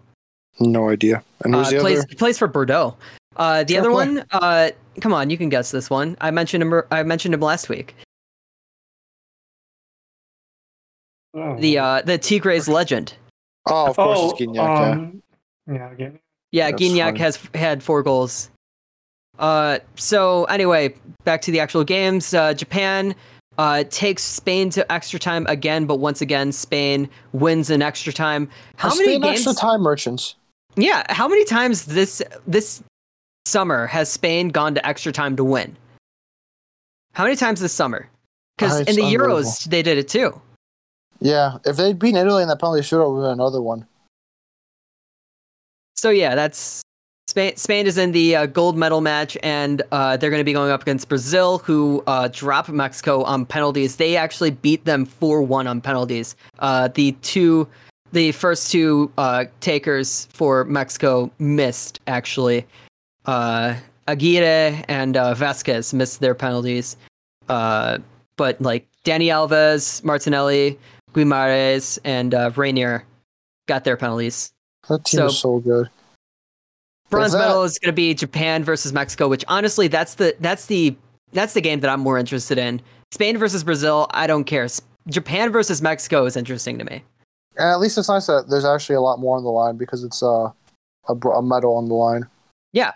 No idea. And who's Uh, the plays other? plays for Bordeaux. Uh, the Fair other play. one, uh, come on, you can guess this one. I mentioned him. I mentioned him last week. oh. The uh, the Tigres legend. Oh, of course, oh, it's Gignac. yeah. um, yeah, again. Yeah, Gignac funny. has had four goals. Uh, so anyway, back to the actual games. Uh, Japan uh, takes Spain to extra time again, but once again, Spain wins in extra time. How Are many Spain games? extra time merchants? Yeah, how many times this this summer has Spain gone to extra time to win? How many times this summer? Because Uh, in the. Euros they did it too. Yeah, if they'd beaten Italy in that we would have another one. So yeah, that's Spain. Spain is in the uh, gold medal match, and uh, they're going to be going up against Brazil, who uh, dropped Mexico on penalties. They actually beat them four one on penalties. Uh, the two, the first two uh, takers for Mexico missed actually. Uh, Aguirre and uh, Vasquez missed their penalties, uh, but like Dani Alves, Martinelli, Guimarães, and uh, Reinier got their penalties. That team So- is so good. Bronze medal is going to be Japan versus Mexico, which honestly, that's the that's the that's the game that I'm more interested in. Spain versus Brazil, I don't care. Japan versus Mexico is interesting to me. And at least it's nice that there's actually a lot more on the line because it's uh, a, a medal on the line. Yeah.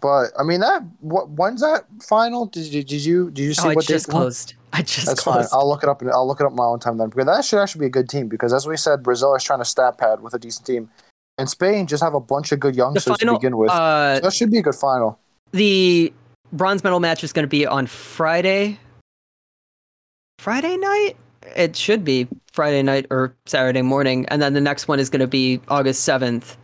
But I mean that what when's that final? Did you did you did you see Oh, I what they just closed. I just That's fine. closed. I'll look it up. and I'll look it up my own time then because that should actually be a good team because as we said, Brazil is trying to stat pad with a decent team, and Spain just have a bunch of good youngsters final, to begin with. uh, so that should be a good final. the bronze medal match is going to be on Friday. Friday night? It should be Friday night or Saturday morning, and then the next one is going to be August seventh.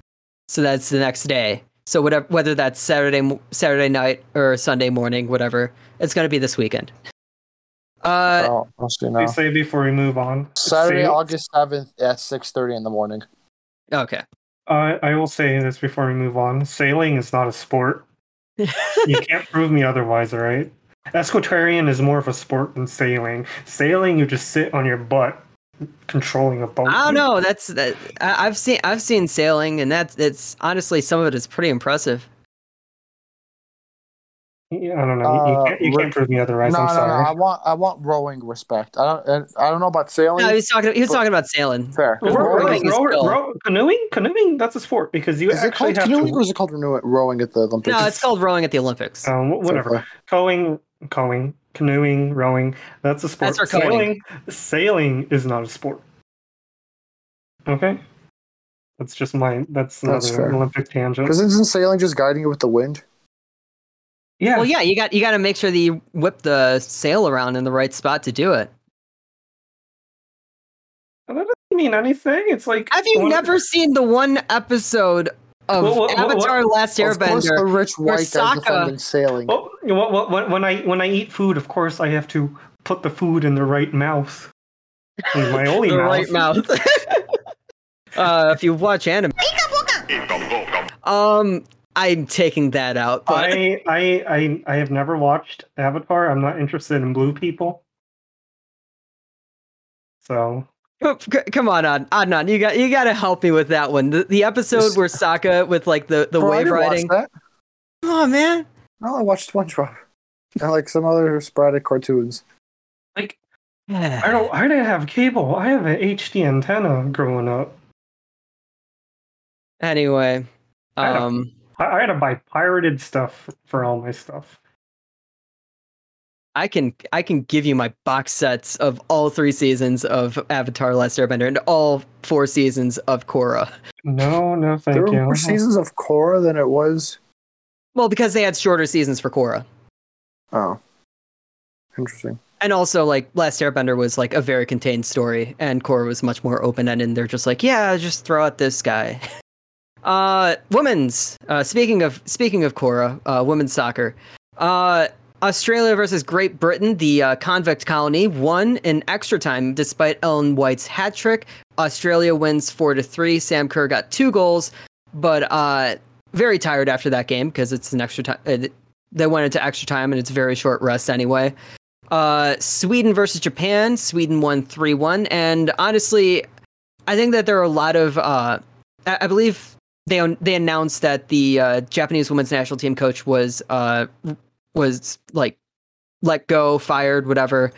So that's the next day. So whatever, whether that's Saturday Saturday night or Sunday morning, whatever, it's going to be this weekend. Uh, oh, I'll see They now. say before we move on. Saturday, August seventh at six thirty in the morning. okay. I I will say this before we move on. Sailing is not a sport. You can't prove me otherwise, all right? Equestrian is more of a sport than sailing. Sailing, you just sit on your butt controlling a boat. I don't know. That's that. I- I've seen I've seen sailing, and that's it's honestly some of it is pretty impressive. Yeah, I don't know. You- you, Uh, can't, you can't prove me otherwise. no, I'm no, no. I want I want rowing respect. I don't I don't know about sailing. No, he was talking. He was talking about sailing. Fair. Row- Row- row- rowing is row- still- row- canoeing, canoeing, that's a sport because you Is it actually called have canoeing to. or is it called renew- rowing at the Olympics? No, it's called rowing at the Olympics. Um, wh- whatever. Going, going, canoeing, rowing. That's a sport. That's for sailing. Sailing is not a sport. Okay. That's just my. That's another That's. Olympic tangent. Because isn't sailing just guiding it with the wind? Yeah. Well, yeah, you got you got to make sure that you whip the sail around in the right spot to do it. That doesn't mean anything. It's like. Have you one- never seen the one episode of What- what- what- Avatar: Last Of course, the Airbender? rich where white guy Sokka- defending sailing. Well, you what- what- when I when I eat food, of course, I have to put the food in the right mouth. In my only the mouth. right mouth. uh, if you watch anime, um, I'm taking that out. But I, I I I have never watched Avatar. I'm not interested in blue people. So come on, Ad- Adnan, you got you got to help me with that one. The, the episode where Sokka with like the the Bro, I wave didn't watch riding. that. Come on, man. No, I watched SpongeBob. And like some other sporadic cartoons. like I don't I didn't have cable. I have an HD antenna growing up. Anyway, I don't- um, I, I had to buy pirated stuff for all my stuff. I can I can give you my box sets of all three seasons of Avatar: Last Airbender and all four seasons of Korra. No, no, thank there were you. more seasons of Korra than it was. Well, because they had shorter seasons for Korra. Oh, interesting. And also, like Last Airbender was like a very contained story, and Korra was much more open ended. They're just like, yeah, just throw out this guy. Uh, women's. Uh, speaking of speaking of Korra, uh, women's soccer. Uh, Australia versus Great Britain, the uh, convict colony, won in extra time despite Ellen White's hat trick. Australia wins four to three. Sam Kerr got two goals, but uh, very tired after that game because it's an extra time. Uh, they went into extra time and it's very short rest anyway. Uh, Sweden versus Japan. Sweden won 3 1. And honestly, I think that there are a lot of. Uh, I, I believe they they announced that the uh, Japanese women's national team coach was uh, was like let go, fired, whatever.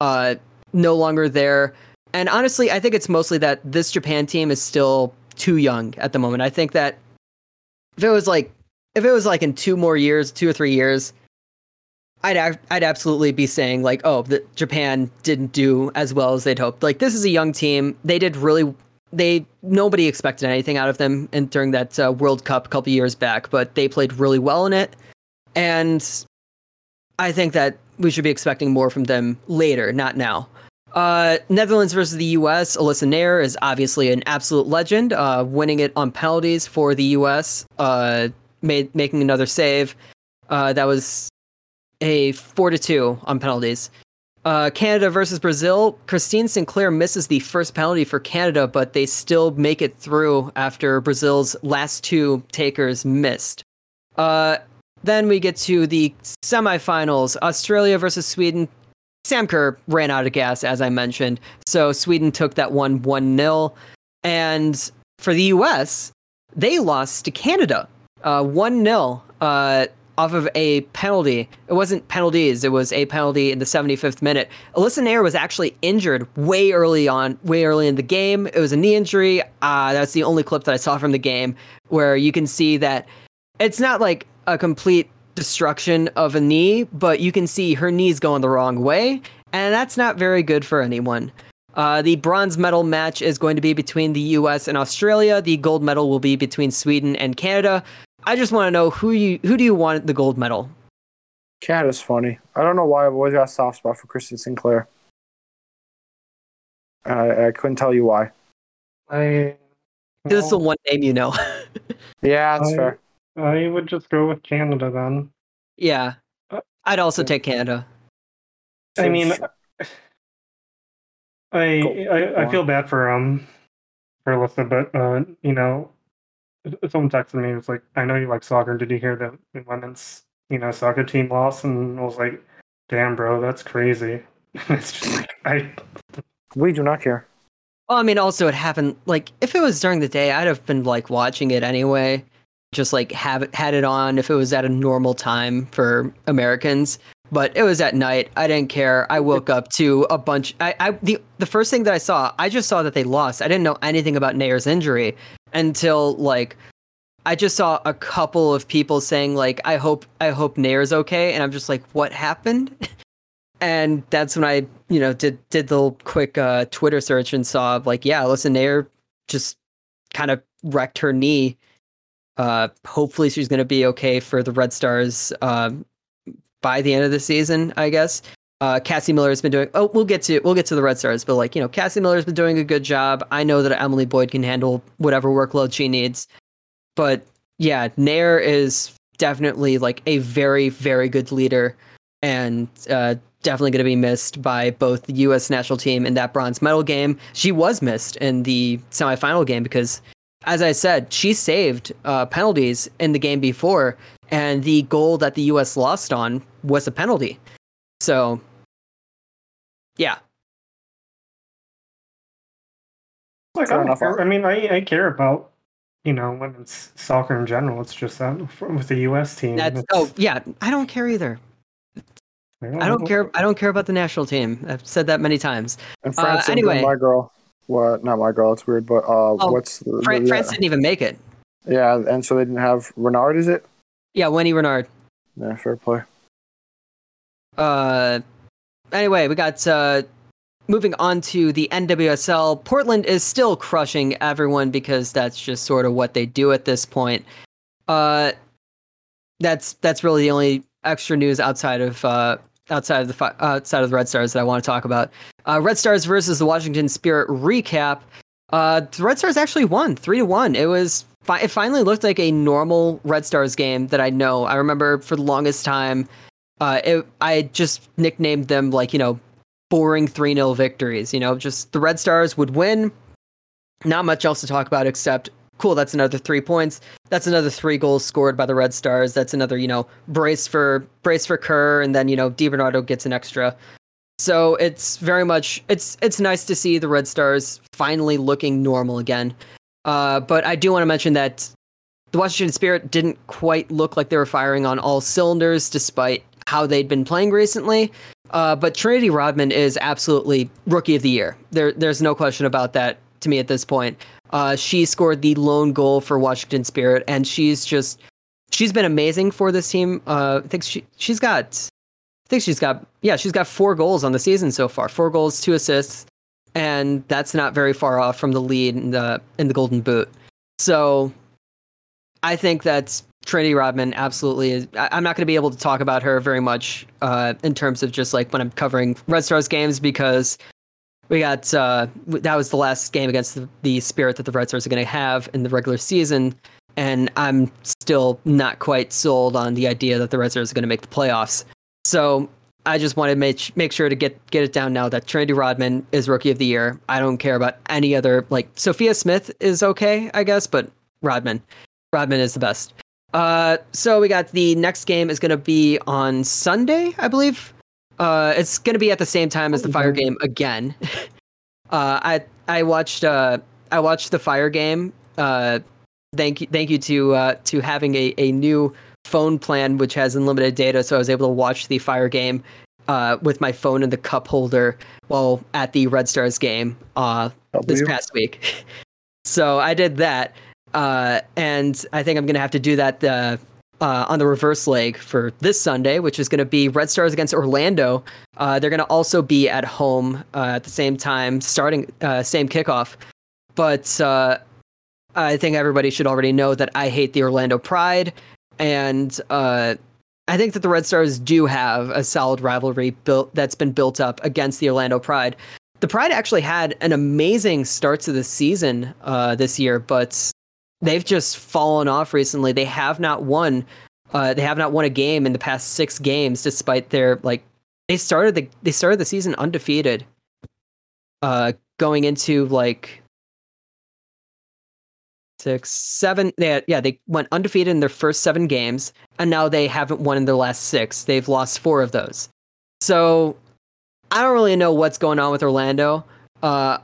Uh, no longer there. And honestly, I think it's mostly that this Japan team is still too young at the moment. I think that if it was like if it was like in two more years, two or three years, I'd ac- I'd absolutely be saying like, oh, the, Japan didn't do as well as they'd hoped. Like this is a young team. They did really. They nobody expected anything out of them in, during that uh, World Cup a couple years back, but they played really well in it, and I think that we should be expecting more from them later, not now. Uh, Netherlands versus the U.S. Alyssa Naeher is obviously an absolute legend, uh, winning it on penalties for the U.S. Uh, made making another save. Uh, that was a four to two on penalties. Uh, Canada versus Brazil. Christine Sinclair misses the first penalty for Canada, but they still make it through after Brazil's last two takers missed. Uh, then we get to the semifinals Australia versus Sweden. Sam Kerr ran out of gas, as I mentioned. So Sweden took that one 1 0. And for the US, they lost to Canada uh, 1 0 uh, off of a penalty. It wasn't penalties, it was a penalty in the 75th minute. Alyssa Naeher was actually injured way early on, way early in the game. It was a knee injury. Uh, that's the only clip that I saw from the game where you can see that it's not like a complete destruction of a knee, but you can see her knees going the wrong way, and that's not very good for anyone. Uh, the bronze medal match is going to be between the U.S. and Australia. The gold medal will be between Sweden and Canada. I just want to know who you who do you want the gold medal? Canada's funny. I don't know why I've always got a soft spot for Christine Sinclair. I, I couldn't tell you why. I. This is the one name you know. Yeah, that's I- fair. I would just go with Canada then. yeah, Uh, I'd also take Canada. I mean, I, I I feel bad for um for Alyssa, but uh, you know, someone texted me. It was like, "I know you like soccer. Did you hear that the women's you know soccer team lost?" And I was like, "Damn, bro, that's crazy." it's just like I We do not care. Well, I mean, also it happened like if it was during the day, I'd have been like watching it anyway, just like have it had it on if it was at a normal time for Americans. But it was at night. I didn't care. I woke up to a bunch. I, I the the first thing that I saw, I just saw that they lost. I didn't know anything about Naeher's injury until like I just saw a couple of people saying like, "I hope I hope Naeher's okay," and I'm just like, "What happened?" and that's when I, you know, did did the quick uh, Twitter search and saw like, yeah, listen, Naeher just kind of wrecked her knee. Uh, hopefully, she's going to be okay for the Red Stars uh, by the end of the season, I guess. Uh, Cassie Miller has been doing. Oh, we'll get to we'll get to the Red Stars, but like you know, Cassie Miller has been doing a good job. I know that Emily Boyd can handle whatever workload she needs, but yeah, Naeher is definitely like a very very good leader, and uh, definitely going to be missed by both the U.S. national team in that bronze medal game. She was missed in the semifinal game because, as I said, she saved uh, penalties in the game before, and the goal that the U.S. lost on was a penalty. So, yeah, like I, don't enough. care. I mean, I I care about you know women's soccer in general. It's just that with the U.S. team, that's oh yeah. I don't care either. I don't care. I don't care about the national team. I've said that many times. And Uh, France didn't do anyway. my girl. What? Not my girl. It's weird, but uh, Oh, what's the, the- Fran- yeah. France didn't even make it. yeah, and so they didn't have Renard. Is it? Yeah, Wendie Renard. Yeah, fair play. Uh, anyway, we got uh, moving on to the NWSL. Portland is still crushing everyone because that's just sort of what they do at this point. Uh, that's that's really the only extra news outside of uh, outside of the fi- outside of the Red Stars that I want to talk about. Uh, Red Stars versus the Washington Spirit recap. Uh, the Red Stars actually won three to one. It was fi- it finally looked like a normal Red Stars game that I know. I remember for the longest time, uh, it, I just nicknamed them like you know boring three 0 victories. You know, just the Red Stars would win. Not much else to talk about except cool. That's another three points. That's another three goals scored by the Red Stars. That's another you know brace for brace for Kerr, and then you know DiBernardo gets an extra. So it's very much it's it's nice to see the Red Stars finally looking normal again. Uh, but I do want to mention that the Washington Spirit didn't quite look like they were firing on all cylinders, despite how they'd been playing recently. Uh, but Trinity Rodman is absolutely rookie of the year. There, there's no question about that to me at this point. Uh, she scored the lone goal for Washington Spirit, and she's just she's been amazing for this team. Uh, I think she she's got I think she's got yeah she's got four goals on the season so far. Four goals, two assists, and that's not very far off from the lead in the in the Golden Boot. So I think that's Trinity Rodman absolutely is. I, I'm not going to be able to talk about her very much uh, in terms of just like when I'm covering Red Stars games because we got uh, that was the last game against the, the Spirit that the Red Stars are going to have in the regular season, and I'm still not quite sold on the idea that the Red Stars are going to make the playoffs. So I just wanted to make make sure to get get it down now that Trinity Rodman is Rookie of the Year. I don't care about any other like Sophia Smith is okay, I guess, but Rodman, Rodman is the best. Uh, so we got the next game is going to be on Sunday, I believe. Uh, it's going to be at the same time as the Fire game again. uh, I I watched uh I watched the Fire game. Uh, thank you thank you to uh to having a a new phone plan which has unlimited data, so I was able to watch the Fire game uh with my phone in the cup holder while at the Red Stars game uh this past week. so I did that. Uh, and I think I'm going to have to do that uh, uh, on the reverse leg for this Sunday, which is going to be Red Stars against Orlando. Uh, they're going to also be at home uh, at the same time, starting same kickoff. But I think everybody should already know that I hate the Orlando Pride, and I think that the Red Stars do have a solid rivalry built that's been built up against the Orlando Pride. The Pride actually had an amazing start to the season this year, but they've just fallen off recently. They have not won. Uh, they have not won a game in the past six games, despite their like. They started the they started the season undefeated. Uh, going into like six, seven. They had, yeah, they went undefeated in their first seven games, and now they haven't won in their last six. They've lost four of those. So I don't really know what's going on with Orlando. Uh,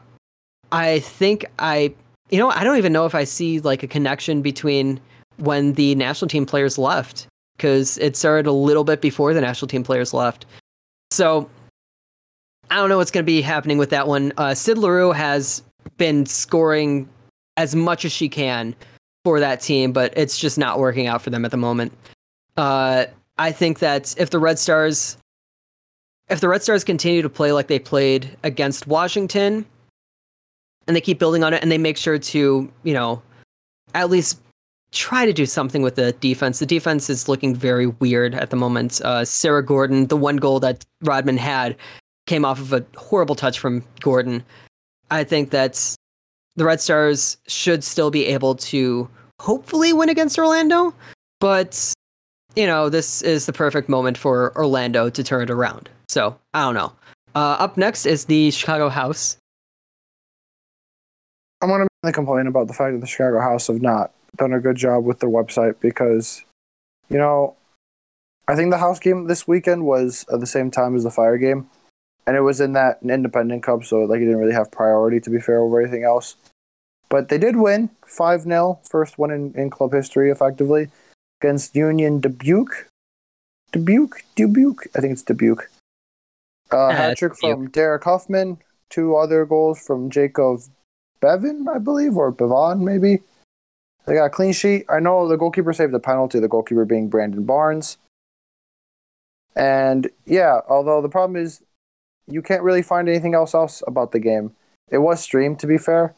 I think I, you know, I don't even know if I see like a connection between when the national team players left because it started a little bit before the national team players left. So I don't know what's going to be happening with that one. Uh, Syd Leroux has been scoring as much as she can for that team, but it's just not working out for them at the moment. Uh, I think that if the Red Stars, if the Red Stars continue to play like they played against Washington, and they keep building on it, and they make sure to, you know, at least try to do something with the defense. The defense is looking very weird at the moment. Uh, Sarah Gordon, the one goal that Rodman had, came off of a horrible touch from Gordon. I think that the Red Stars should still be able to hopefully win against Orlando, but you know this is the perfect moment for Orlando to turn it around. So I don't know. Uh, up next is the Chicago House. I'm going to complain about the fact that the Chicago House have not done a good job with their website because, you know, I think the house game this weekend was at the same time as the fire game, and it was in that independent cup, so like it didn't really have priority to be fair over anything else. But they did win 5 0, first one in, in club history, effectively, against Union Dubuque. Dubuque? Dubuque? I think it's Dubuque. Uh, Yeah, hat trick from Derek Huffman, two other goals from Jacob Bevan, I believe, or Bevan, maybe. They got a clean sheet. I know the goalkeeper saved the penalty, the goalkeeper being Brandon Barnes. And yeah, although the problem is you can't really find anything else else about the game. It was streamed to be fair,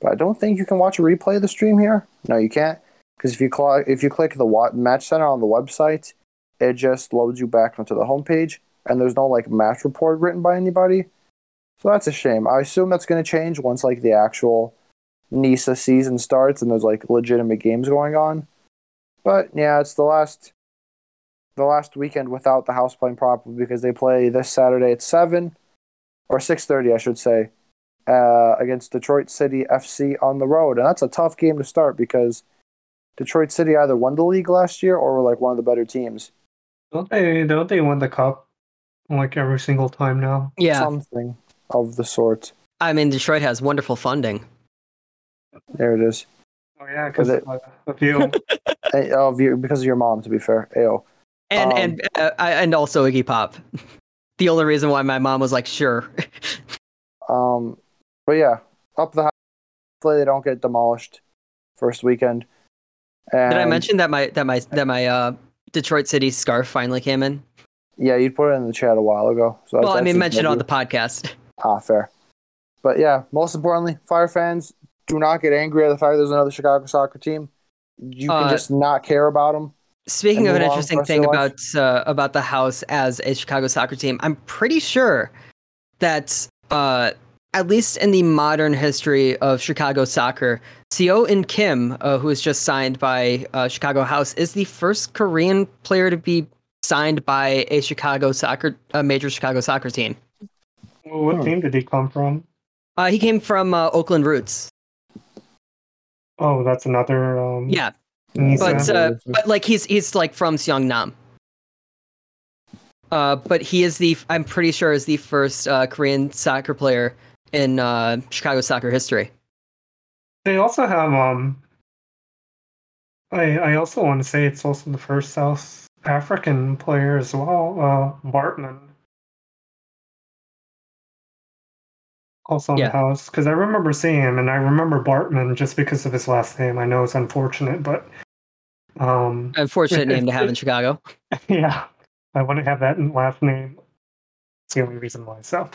but I don't think you can watch a replay of the stream here. No, you can't because if you cl- if you click the match center on the website, it just loads you back onto the homepage and there's no like match report written by anybody. So that's a shame. I assume that's going to change once like the actual NISA season starts and there's like legitimate games going on. But yeah, it's the last the last weekend without the house playing properly because they play this Saturday at seven or six thirty, I should say, uh, against Detroit City FC on the road, and that's a tough game to start because Detroit City either won the league last year or were like one of the better teams. Don't they? Don't they win the cup like every single time now? Yeah, Something of the sort. I mean Detroit has wonderful funding. There it is. Oh yeah, because it- uh, of you. Eh, of you, because of your mom, to be fair. Ayo. and Um, and uh, and also Iggy Pop. The only reason why my mom was like, "Sure." Um, but yeah, up the house. Hopefully they don't get demolished first weekend. And Did I mention that my that my that my uh, Detroit City scarf finally came in? Yeah, you put it in the chat a while ago. So Well, I mean, that's mentioned on the podcast. Ah fair. But yeah, most importantly, Fire fans do not get angry at the fact there's another Chicago soccer team. You can Uh, just not care about them. Speaking of an interesting thing about uh, about the house as a Chicago soccer team, I'm pretty sure that uh, at least in the modern history of Chicago soccer, Seo In Kim, uh, who was just signed by uh, Chicago House, is the first Korean player to be signed by a Chicago soccer, a major Chicago soccer team. Well, what Hmm. team did he come from? Uh, he came from uh, Oakland Roots. Oh, that's another. Um, Yeah, NISA. but uh, but like he's he's like from Seongnam. Uh, but he is the I'm pretty sure is the first uh, Korean soccer player in uh, Chicago soccer history. They also have um. I I also want to say it's also the first South African player as well, uh, Bartman. Also in Yeah. the house because I remember seeing him, and I remember Bartman just because of his last name. I know it's unfortunate, but um, Unfortunate name to have in Chicago. yeah, I wouldn't have that last name. It's the only reason why. So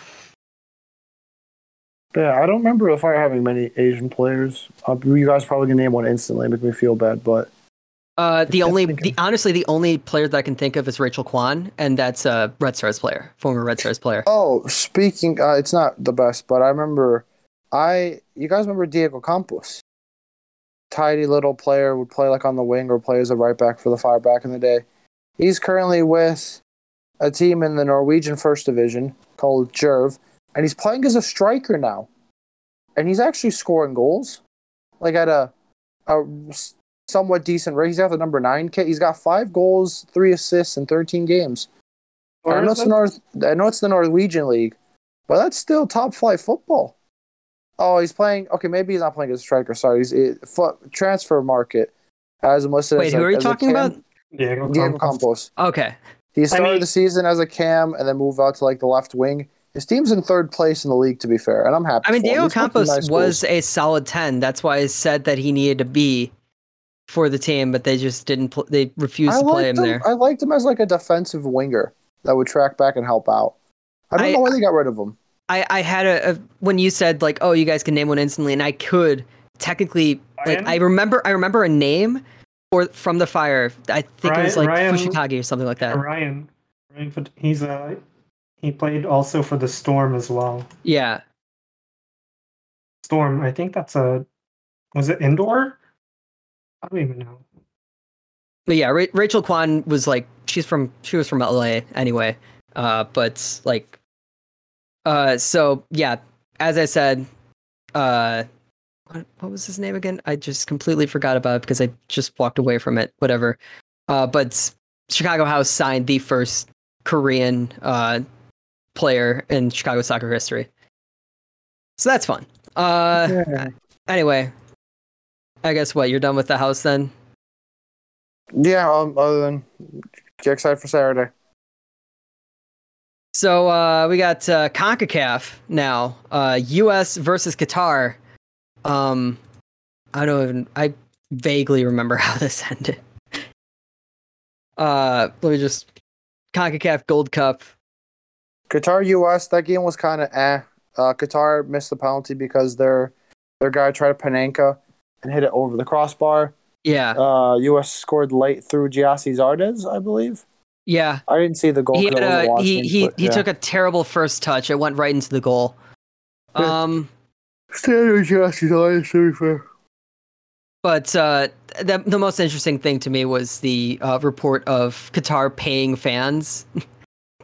Yeah, I don't remember the Fire having many Asian players. Uh, you guys probably can name one instantly, make me feel bad, but Uh, the only the honestly the only player that I can think of is Rachel Quon, and that's a Red Stars player, former Red Stars player. Oh, speaking, uh, it's not the best, but I remember, I you guys remember Diego Campos? Tidy little player would play like on the wing or play as a right back for the Fire back in the day. He's currently with a team in the Norwegian First Division called Jerv, and he's playing as a striker now, and he's actually scoring goals, like at a a somewhat decent rate. He's got the number nine kit. He's got five goals, three assists in 13 games. I know it's the? North. I know it's the Norwegian League, but that's still top flight football. Oh, he's playing. Okay, maybe he's not playing as a striker. Sorry, he's it, fo- Transfermarkt as him listed. Wait, as who a, are you talking about? Diego Diego Campos. Campos. Okay. He started mean- the season as a cam and then moved out to like the left wing. His team's in third place in the league, to be fair, and I'm happy. I mean, for. Diego He's got some Campos nice was goals. a solid 10. That's why I said that he needed to be for the team, but they just didn't, pl- they refused I to play him him. there. I liked him as like a defensive winger that would track back and help out. I don't I- know why they got rid of him. I, I had a, a, when you said like, oh, you guys can name one instantly, and I could technically, like, I remember, I remember a name or from the fire. I think it was like Ryan- Ryan- Fushikage or something like that. Ryan, Ryan, he's a he played also for the Storm as well. Yeah. Storm, I think that's a, was it indoor? I don't even know. But yeah, Ra- Rachel Quon was like she's from she was from LA anyway. Uh, but like, uh, so yeah, as I said, uh, what, what was his name again? I just completely forgot about it because I just walked away from it. Whatever. Uh, but Chicago House signed the first Korean uh player in Chicago soccer history. So that's fun. Uh, anyway, I guess what you're done with the house then. Yeah, um, other than get excited for Saturday. So uh, we got uh, Concacaf now. Uh, U.S. versus Qatar. Um, I don't even. I vaguely remember how this ended. Uh, let me just Concacaf Gold Cup. Qatar US, that game was kind of eh. Uh, Qatar missed the penalty because their their guy tried to Panenka and hit it over the crossbar. Yeah, Uh, US scored late through Gyasi Zardes, I believe. yeah. I didn't see the goal. He had I watching, he he but, he yeah. took a terrible first touch. It went right into the goal. Um, standard Gyasi Zardes, to be fair. But uh, the the most interesting thing to me was the uh, report of Qatar paying fans,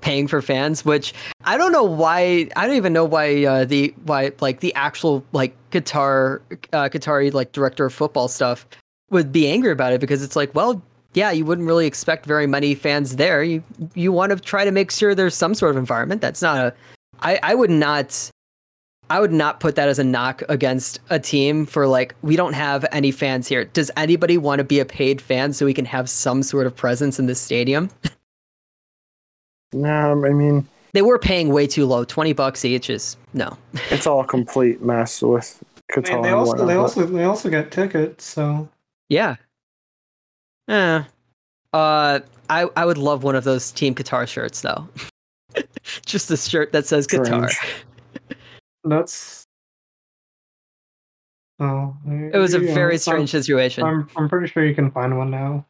paying for fans. Which I don't know why. I don't even know why uh, the why like the actual like Qatar uh, Qatari like director of football stuff would be angry about it because it's like, well, yeah, you wouldn't really expect very many fans there. You you want to try to make sure there's some sort of environment. That's not a. I I would not. I would not put that as a knock against a team for like we don't have any fans here. Does anybody want to be a paid fan so we can have some sort of presence in this stadium? Nah, I mean, They were paying way too low, twenty bucks each is no. it's all complete mess with I Qatar. mean, they and also whatnot, they but- also they also get tickets, so Yeah. Eh. Uh, I I would love one of those Team Qatar shirts though. Just a shirt that says Qatar. That's. Oh, It was a yeah, very I'm- strange situation. I'm I'm pretty sure you can find one now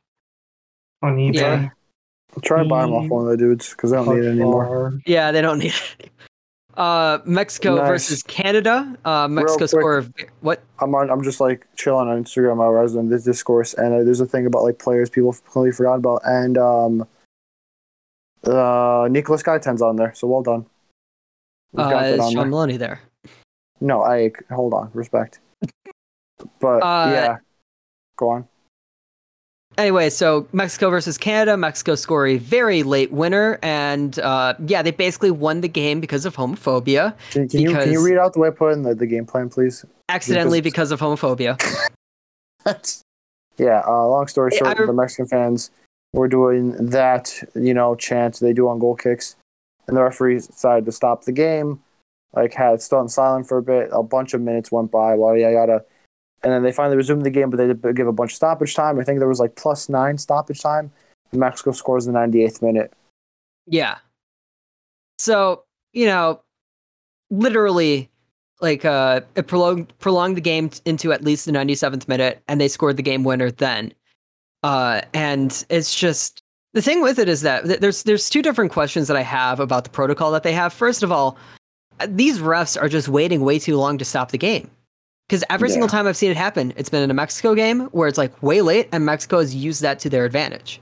on eBay. Yeah. I'll try to buy them off one of the dudes because I don't need it anymore. Yeah, they don't need it. Uh, Mexico Nice. versus Canada. Uh, Mexico quick. score what? I'm on. I'm just like chilling on Instagram. I was on this discourse, and uh, there's a thing about like players people completely forgot about, and um, uh, Nicholas Gaitan's on there. So well done. We've Uh, got that is on Shaun there. Maloney there? No, I hold on. Respect. But Uh, yeah, go on. Anyway, so Mexico versus Canada. Mexico score a very late winner, and uh, yeah, they basically won the game because of homophobia. Can, can you can you read out the way I put in the, the game plan, please? Accidentally Because- because of homophobia. yeah. Uh, long story short, I- the Mexican fans were doing that, you know, chant they do on goal kicks, and the referee decided to stop the game. Like had it stood silent for a bit. A bunch of minutes went by. While yada yada, and then they finally resumed the game, but they did give a bunch of stoppage time. I think there was like plus nine stoppage time. Mexico scores in the 98th minute. Yeah. So, you know, literally like uh it prolonged prolonged the game into at least the 97th minute and they scored the game winner then. Uh and it's just the thing with it is that th- there's there's two different questions that I have about the protocol that they have. First of all, these refs are just waiting way too long to stop the game. Cuz every single time I've seen it happen, it's been in a Mexico game where it's like way late and Mexico has used that to their advantage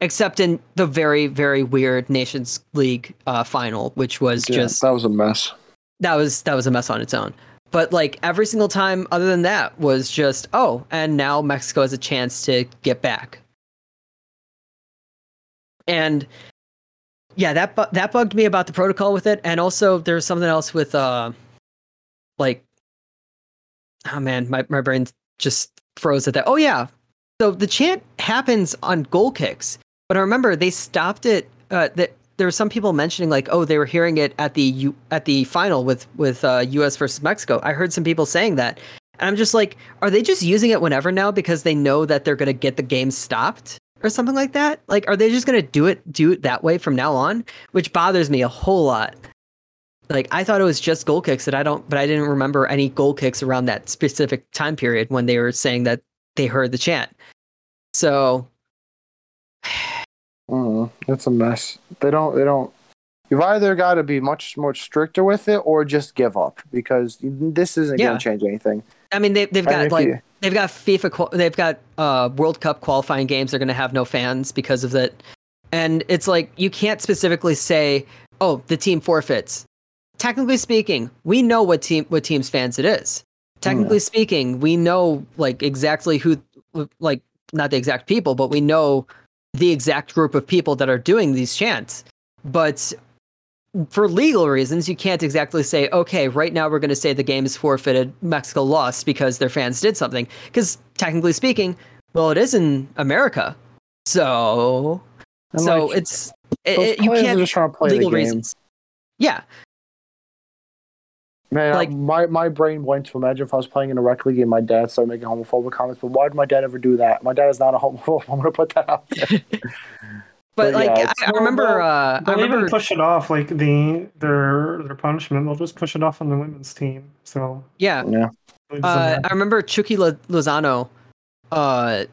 except in the very very weird nations league uh, final which was Yeah, just that was a mess. that was that was a mess on its own but like every single time other than that was just oh, and now Mexico has a chance to get back. And yeah, that bu- that bugged me about the protocol with it, and also there's something else with uh, like, oh man, my my brain just froze at that. Oh yeah, so the chant happens on goal kicks, but I remember they stopped it. Uh, that there were some people mentioning like, oh, they were hearing it at the U- at the final with with uh, U.S. versus Mexico. I heard some people saying that, and I'm just like, are they just using it whenever now because they know that they're gonna get the game stopped or something like that? Like, are they just gonna do it do it that way from now on? Which bothers me a whole lot. Like, I thought it was just goal kicks, that I don't, but I didn't remember any goal kicks around that specific time period when they were saying that they heard the chant. So Mm, it's a mess. They don't. They don't. You've either got to be much more stricter with it, or just give up because this isn't Yeah. going to change anything. I mean, they they've I got mean, like you- they've got FIFA, they've got uh, World Cup qualifying games. They're going to have no fans because of it, and it's like you can't specifically say, "Oh, the team forfeits." Technically speaking, we know what team what team's fans it is. Technically mm. speaking, we know like exactly who, like not the exact people, but we know the exact group of people that are doing these chants. But for legal reasons, you can't exactly say, okay, right now we're going to say the game is forfeited, Mexico lost because their fans did something. Because technically speaking, well, it is in America. So, And, so like, it's, it, you can't, are just trying to play legal reasons. Yeah. Man, Like- I, my my brain went to imagine if I was playing in a rec league and my dad started making homophobic comments. But why did my dad ever do that? My dad is not a homophobe. I'm gonna put that out there. But, But like, yeah, I, I remember, uh, I They'll remember, even push it off, like the their their punishment. They'll just push it off on the women's team. So yeah. yeah, Uh. I remember Chucky Lo- Lozano, uh,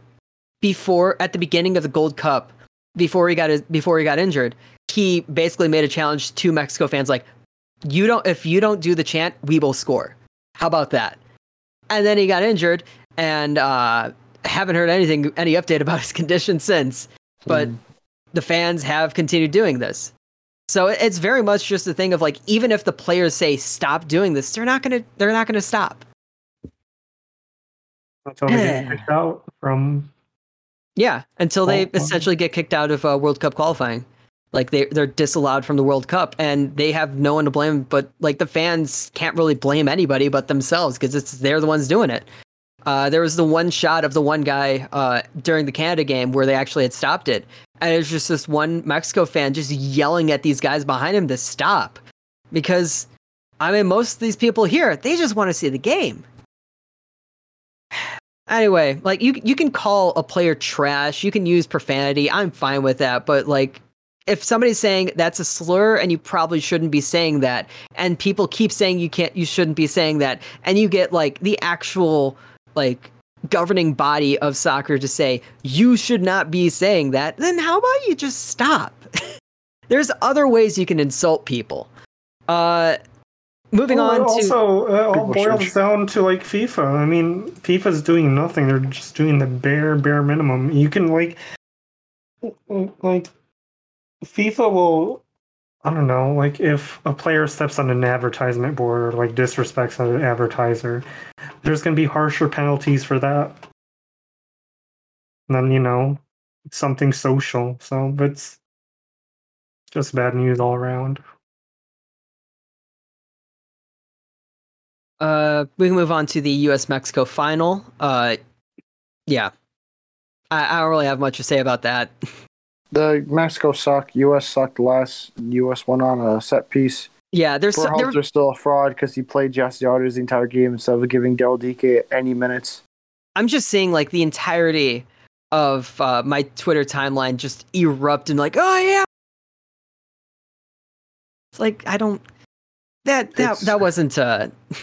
before at the beginning of the Gold Cup, before he got his, before he got injured, he basically made a challenge to Mexico fans like, "You don't if you don't do the chant, we will score." How about that? And then he got injured, and uh, haven't heard anything any update about his condition since. But the fans have continued doing this. So it's very much just a thing of like even if the players say stop doing this, they're not gonna they're not gonna stop. until they get kicked out from. Yeah, until they essentially get kicked out of uh, World Cup qualifying. Like they they're disallowed from the World Cup, and they have no one to blame. But like the fans can't really blame anybody but themselves because it's they're the ones doing it. Uh, there was the one shot of the one guy uh, during the Canada game where they actually had stopped it, and it was just this one Mexico fan just yelling at these guys behind him to stop, because I mean most of these people here they just want to see the game. Anyway, like you you can call a player trash, you can use profanity. I'm fine with that, but like if somebody's saying that's a slur and you probably shouldn't be saying that and people keep saying you can't you shouldn't be saying that and you get like the actual like governing body of soccer to say you should not be saying that, then how about you just stop? There's other ways you can insult people. Uh moving Well, on it to also, it all boils should- down to like FIFA. I mean, FIFA's doing nothing. They're just doing the bare, bare minimum. You can like, like, FIFA will. I don't know, like if a player steps on an advertisement board or like disrespects an advertiser, there's going to be harsher penalties for that. And then you know, something social. So, it's just bad news all around. Uh, we can move on to the U.S. Mexico final. Uh, yeah, I, I don't really have much to say about that. the Mexico sucked. U.S. sucked less. U.S. won on a set piece. Yeah, there's so, there, still a fraud because he played Gyasi Zardes the entire game instead of giving Daryl Dike any minutes. I'm just seeing like the entirety of uh, my Twitter timeline just erupt and like, oh yeah. It's like I don't. That that It's- that wasn't. Uh,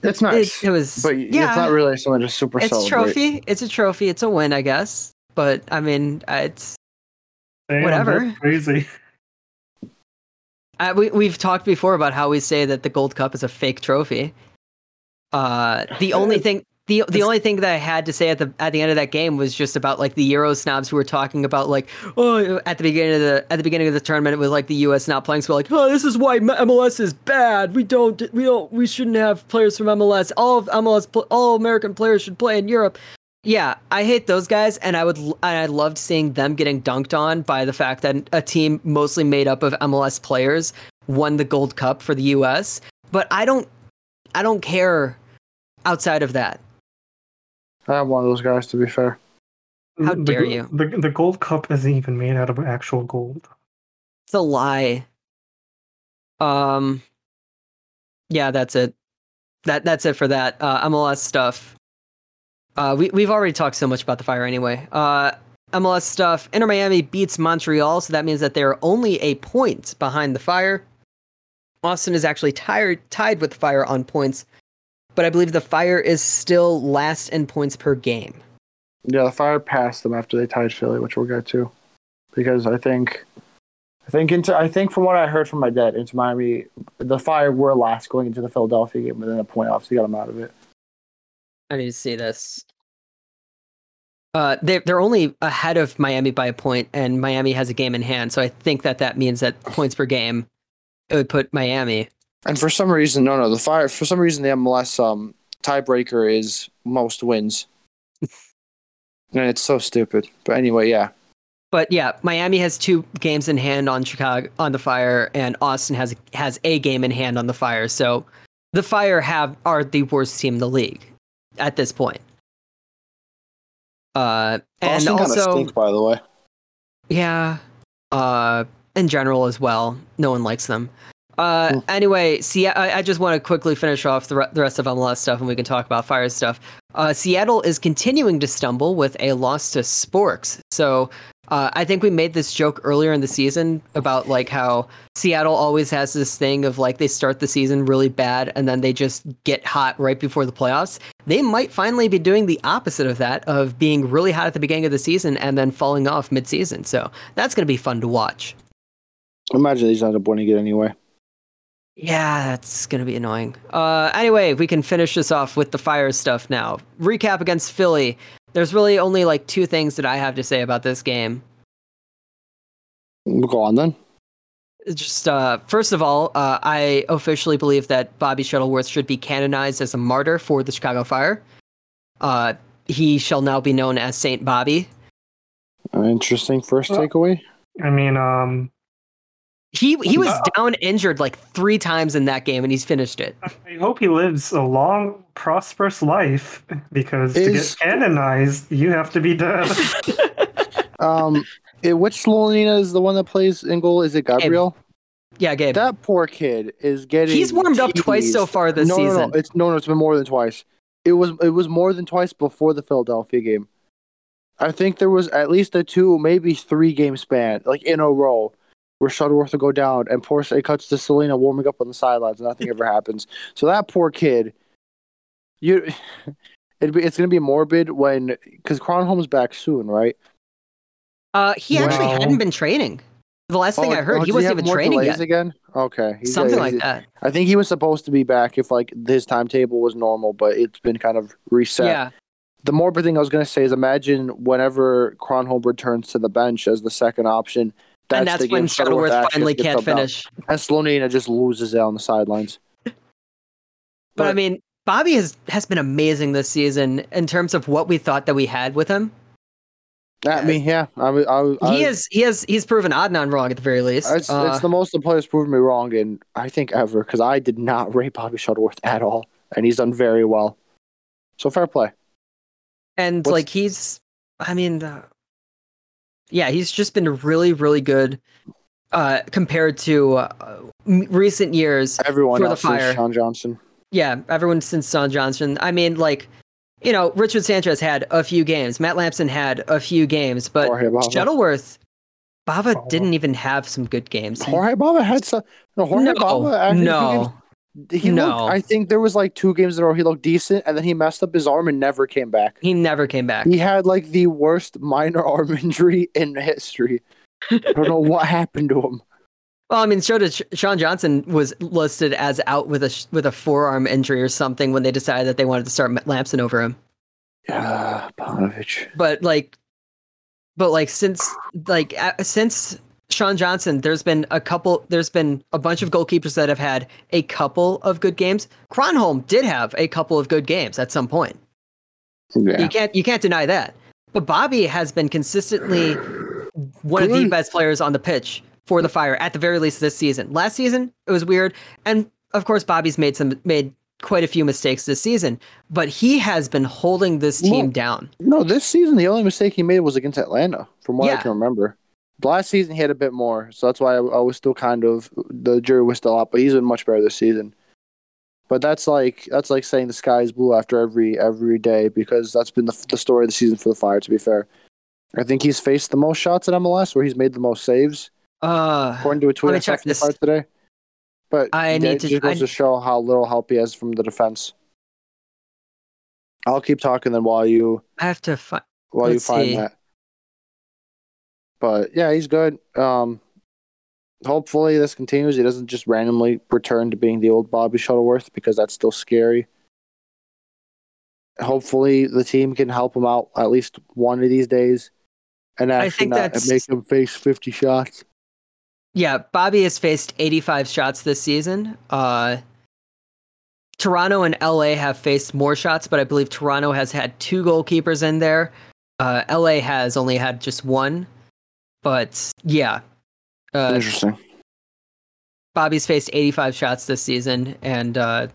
It's it, nice, it was. but yeah, it's not really something to super It's celebrate. trophy. It's a trophy. It's a win, I guess. But I mean, uh, it's Damn, Whatever. crazy. Uh, we we've talked before about how we say that the Gold Cup is a fake trophy. Uh, the only thing The the only thing that I had to say at the at the end of that game was just about like the Euro snobs who were talking about like oh at the beginning of the at the beginning of the tournament it was like the U.S. not playing so like oh this is why MLS is bad we don't we don't we shouldn't have players from MLS all of MLS all American players should play in Europe. Yeah, I hate those guys, and I would and I loved seeing them getting dunked on by the fact that a team mostly made up of MLS players won the Gold Cup for the U.S. But I don't I don't care outside of that. I'm one of those guys, to be fair. How The dare you. The the gold cup isn't even made out of actual gold. It's a lie. Um Yeah, that's it. That that's it for that. Uh MLS stuff. Uh we we've already talked so much about the fire anyway. Uh MLS stuff. Inter Miami beats Montreal, so that means that they're only a point behind the fire. Austin is actually tired tied with the fire on points, but I believe the fire is still last in points per game. Yeah, the Fire passed them after they tied Philly, which we'll get to, because I think, I think into I think from what I heard from my dad, Inter Miami, the Fire were last going into the Philadelphia game, but then a point obviously got them out of it. I need to see this. Uh, they they're only ahead of Miami by a point, and Miami has a game in hand. So I think that that means that points per game, it would put Miami. And for some reason, no, no, the Fire. For some reason, the MLS um tiebreaker is most wins, and it's so stupid. But anyway, yeah, But yeah, Miami has two games in hand on Chicago on the Fire, and Austin has has a game in hand on the Fire. So the Fire have are the worst team in the league at this point. Uh, and Austin kind of also stinks, by the way. Yeah. Uh, in general as well. No one likes them. Uh, Hmm. anyway, see, I, I just want to quickly finish off the, re- the rest of MLS stuff, and we can talk about fire stuff. Uh, Seattle is continuing to stumble with a loss to Sporks. So uh, I think we made this joke earlier in the season about like how Seattle always has this thing of like they start the season really bad and then they just get hot right before the playoffs. They might finally be doing the opposite of that, of being really hot at the beginning of the season and then falling off mid-season. So that's going to be fun to watch. Imagine these end up winning it anyway. Yeah, that's gonna be annoying. Uh, anyway, we can finish this off with the fire stuff now. Recap against Philly. There's really only like two things that I have to say about this game. Go on then. Just uh, first of all, uh, I officially believe that Bobby Shuttleworth should be canonized as a martyr for the Chicago Fire. Uh, he shall now be known as Saint Bobby. Interesting first Well- takeaway. I mean, um, He he was Uh, down injured like three times in that game, and he's finished it. I hope he lives a long, prosperous life because to get canonized, you have to be dead. Um, eh, which Slonina is the one that plays in goal? Is it Gabriel? Yeah, Gabe. That poor kid is getting. He's warmed up twice so teased. far this no, season. No, no, it's no, no. It's been more than twice. It was it was more than twice before the Philadelphia game. I think there was at least a two, maybe three game span, like in a row, where Shuttleworth will go down and poor it cuts to Slonina warming up on the sidelines. and Nothing ever happens. So that poor kid, you, it'd be, it's gonna be morbid when because Kronholm's back soon, right? Uh, he actually hadn't been training. The last thing I heard, oh, he wasn't have even more training delays yet. again. Okay, He's- Something yeah, like he's- that. I think he was supposed to be back if like his timetable was normal, but it's been kind of reset. Yeah, The morbid thing I was going to say is imagine whenever Cronholm returns to the bench as the second option. That's and that's when Shuttleworth actually finally can't finish. And Slonina just loses it on the sidelines. But, I mean, Bobby has has been amazing this season in terms of what we thought that we had with him. I me, yeah, I, I, I, he is he has he's proven Adnan wrong at the very least. It's, Uh, it's the most the players proven me wrong in I think ever because I did not rate Bobby Shuttleworth at all, and he's done very well. So fair play. and what's- like he's, I mean, uh, yeah, he's just been really really good uh, compared to uh, recent years. Everyone For the else fire. Sean Johnson. Yeah, everyone since Sean Johnson. I mean, like, you know, Richard Sanchez had a few games. Matt Lampson had a few games, but Jorge Bava. Shuttleworth, Bava Bava. didn't even have some good games. He- Jorge Bava had some. No, Jorge no, Bava actually no. He No. looked, I think there was like two games in a row he looked decent, and then he messed up his arm and never came back. He never came back. He had like the worst minor arm injury in history. I don't know what happened to him. Well, I mean, so did Sean Johnson was listed as out with a with a forearm injury or something when they decided that they wanted to start Lampson over him. Yeah, Paunovic. But like, but like since like since Sean Johnson, there's been a couple. There's been a bunch of goalkeepers that have had a couple of good games. Kronholm did have a couple of good games at some point. Yeah. You can't you can't deny that. But Bobby has been consistently one of the best players on the pitch for the Fire at the very least this season. Last season it was weird, and of course Bobby's made some made quite a few mistakes this season, but he has been holding this team down. No, this season the only mistake he made was against Atlanta, from what Yeah. I can remember. Last season he had a bit more, so that's why I, I was still kind of the jury was still out, but he's been much better this season. But that's like that's like saying the sky is blue after every every day because that's been the, the story of the season for the Fire. To be fair, I think he's faced the most shots at MLS, where he's made the most saves, Uh, according to a tweet I check this. Fire today. But I yeah, need it to- just goes I- to show how little help he has from the defense. I'll keep talking then while you I have to find. while you Let's find see. that. But yeah, he's good. Um, hopefully this continues. He doesn't just randomly return to being the old Bobby Shuttleworth because that's still scary. Hopefully the team can help him out at least one of these days, and actually not that's- make him face fifty shots. Yeah, Bobby has faced 85 shots this season. Uh, Toronto and LA have faced more shots, but I believe Toronto has had two goalkeepers in there. Uh, LA has only had just one. But yeah, uh, Interesting. Bobby's faced 85 shots this season and uh,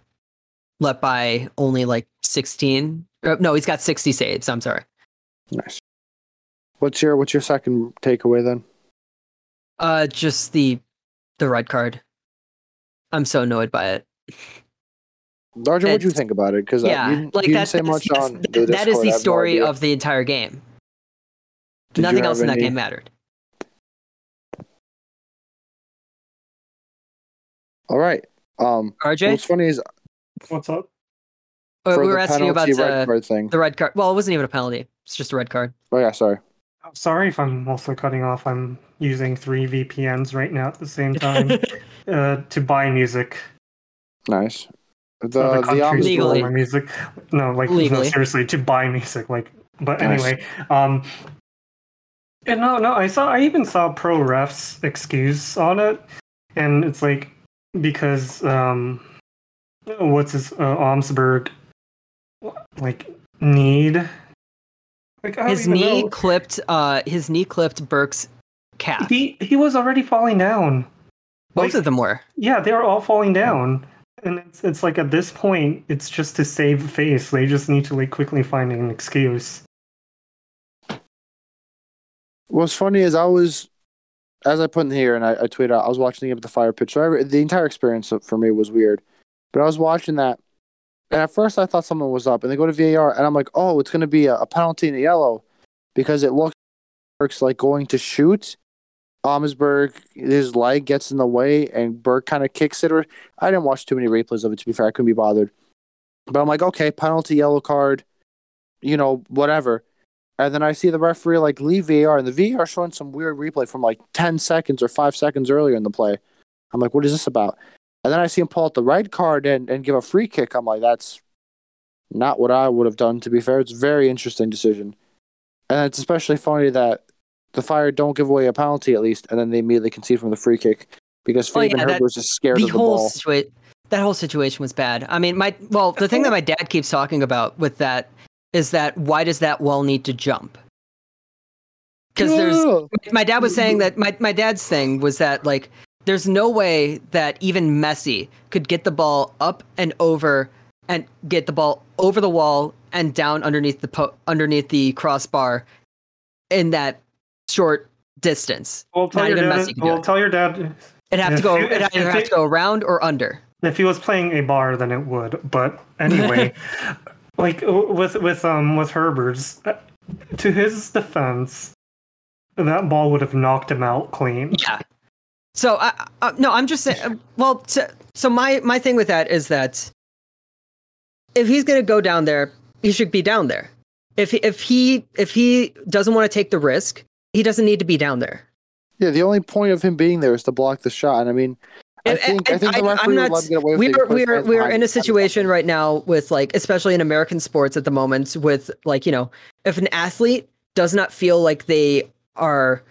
let by only like 16. Uh, no, he's got 60 saves. I'm sorry. Nice. What's your What's your second takeaway then? Uh, just the the red card. I'm so annoyed by it. Darja, what do you think about it? Because yeah, you, like you that, didn't much on that is the have no story of the entire game. Did Nothing else in that any- game mattered. All right. Um, RJ, what's funny is What's up? Uh, for we were the asking you about penalty red uh, card thing. the red card. Well, it wasn't even a penalty. It's just a red card. Oh yeah, sorry. I'm sorry if I'm also cutting off. I'm using three VPNs right now at the same time uh, to buy music. Nice. The Other the countries Omnis Legally. my music. No, like no, seriously, to buy music. Like, but Nice. anyway, um, and no, no, I saw. I even saw pro refs excuse on it, and it's like because um, what's his uh, Omsberg like need. Like, His knee know. clipped. Uh, his knee clipped Burke's calf. He he was already falling down. Both like- of them were. Yeah, they were all falling down. And it's it's like at this point, it's just to save face. They just need to like quickly find an excuse. What's funny is I was, as I put in here and I, I tweeted out, I was watching the game at the fire pitch. So every, the entire experience for me was weird. But I was watching that, and at first I thought someone was up, and they go to VAR, and I'm like, oh, it's going to be a, a penalty in a yellow, because it looks like going to shoot. Omsberg, his leg gets in the way, and Burke kind of kicks it. Or I didn't watch too many replays of it. To be fair, I couldn't be bothered. But I'm like, okay, penalty, yellow card, you know, whatever. And then I see the referee like leave VAR, and the VAR showing some weird replay from like 10 seconds or five seconds earlier in the play. I'm like, what is this about? And then I see him pull out the red card and, and give a free kick. I'm like, that's not what I would have done, to be fair. It's a very interesting decision. And it's especially funny that the Fire don't give away a penalty at least, and then they immediately concede from the free kick because Oh, Fabian yeah, that- Herbers just scared the of the whole ball. situa- that whole situation was bad. I mean, my well, the thing that my dad keeps talking about with that is that why does that wall need to jump? Because there's my dad was saying that my, my dad's thing was that like there's no way that even Messi could get the ball up and over and get the ball over the wall and down underneath the po- underneath the crossbar in that short distance. Well, tell Not your even dad. Messi can do it. tell your dad It have to go. you- It if- either have to go around or under. if he was playing a bar, then it would. But anyway, like with with um with Herbers, uh, to his defense, that ball would have knocked him out clean. Yeah. So I, I no, I'm just saying. uh, Well, to, so my my thing with that is that if he's gonna go down there, he should be down there. If he, if he if he doesn't want to take the risk, he doesn't need to be down there. Yeah, the only point of him being there is to block the shot. And I mean, I And- think I think the referee not- would let him get away with we are, we are we are in a situation right now with like especially in American sports at the moment with like you know if an athlete does not feel like they are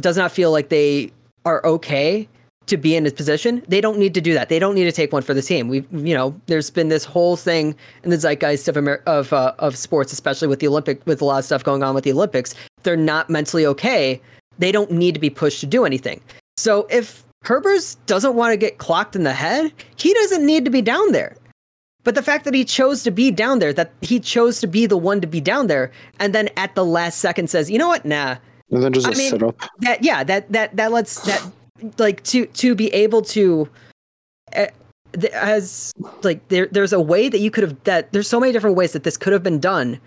does not feel like they are okay to be in a position they don't need to do that. They don't need to take one for the team. We you know there's been this whole thing in the zeitgeist of Amer- of uh, of sports especially with the olympic with a lot of stuff going on with the olympics. They're not mentally okay. They don't need to be pushed to do anything. So if Herbers doesn't want to get clocked in the head, he doesn't need to be down there. But the fact that he chose to be down there, that he chose to be the one to be down there, and then at the last second says, "You know what? Nah." And then just I a mean- sit up. That yeah, that that that lets that like to to be able to uh, as like there there's a way that you could have that there's so many different ways that this could have been done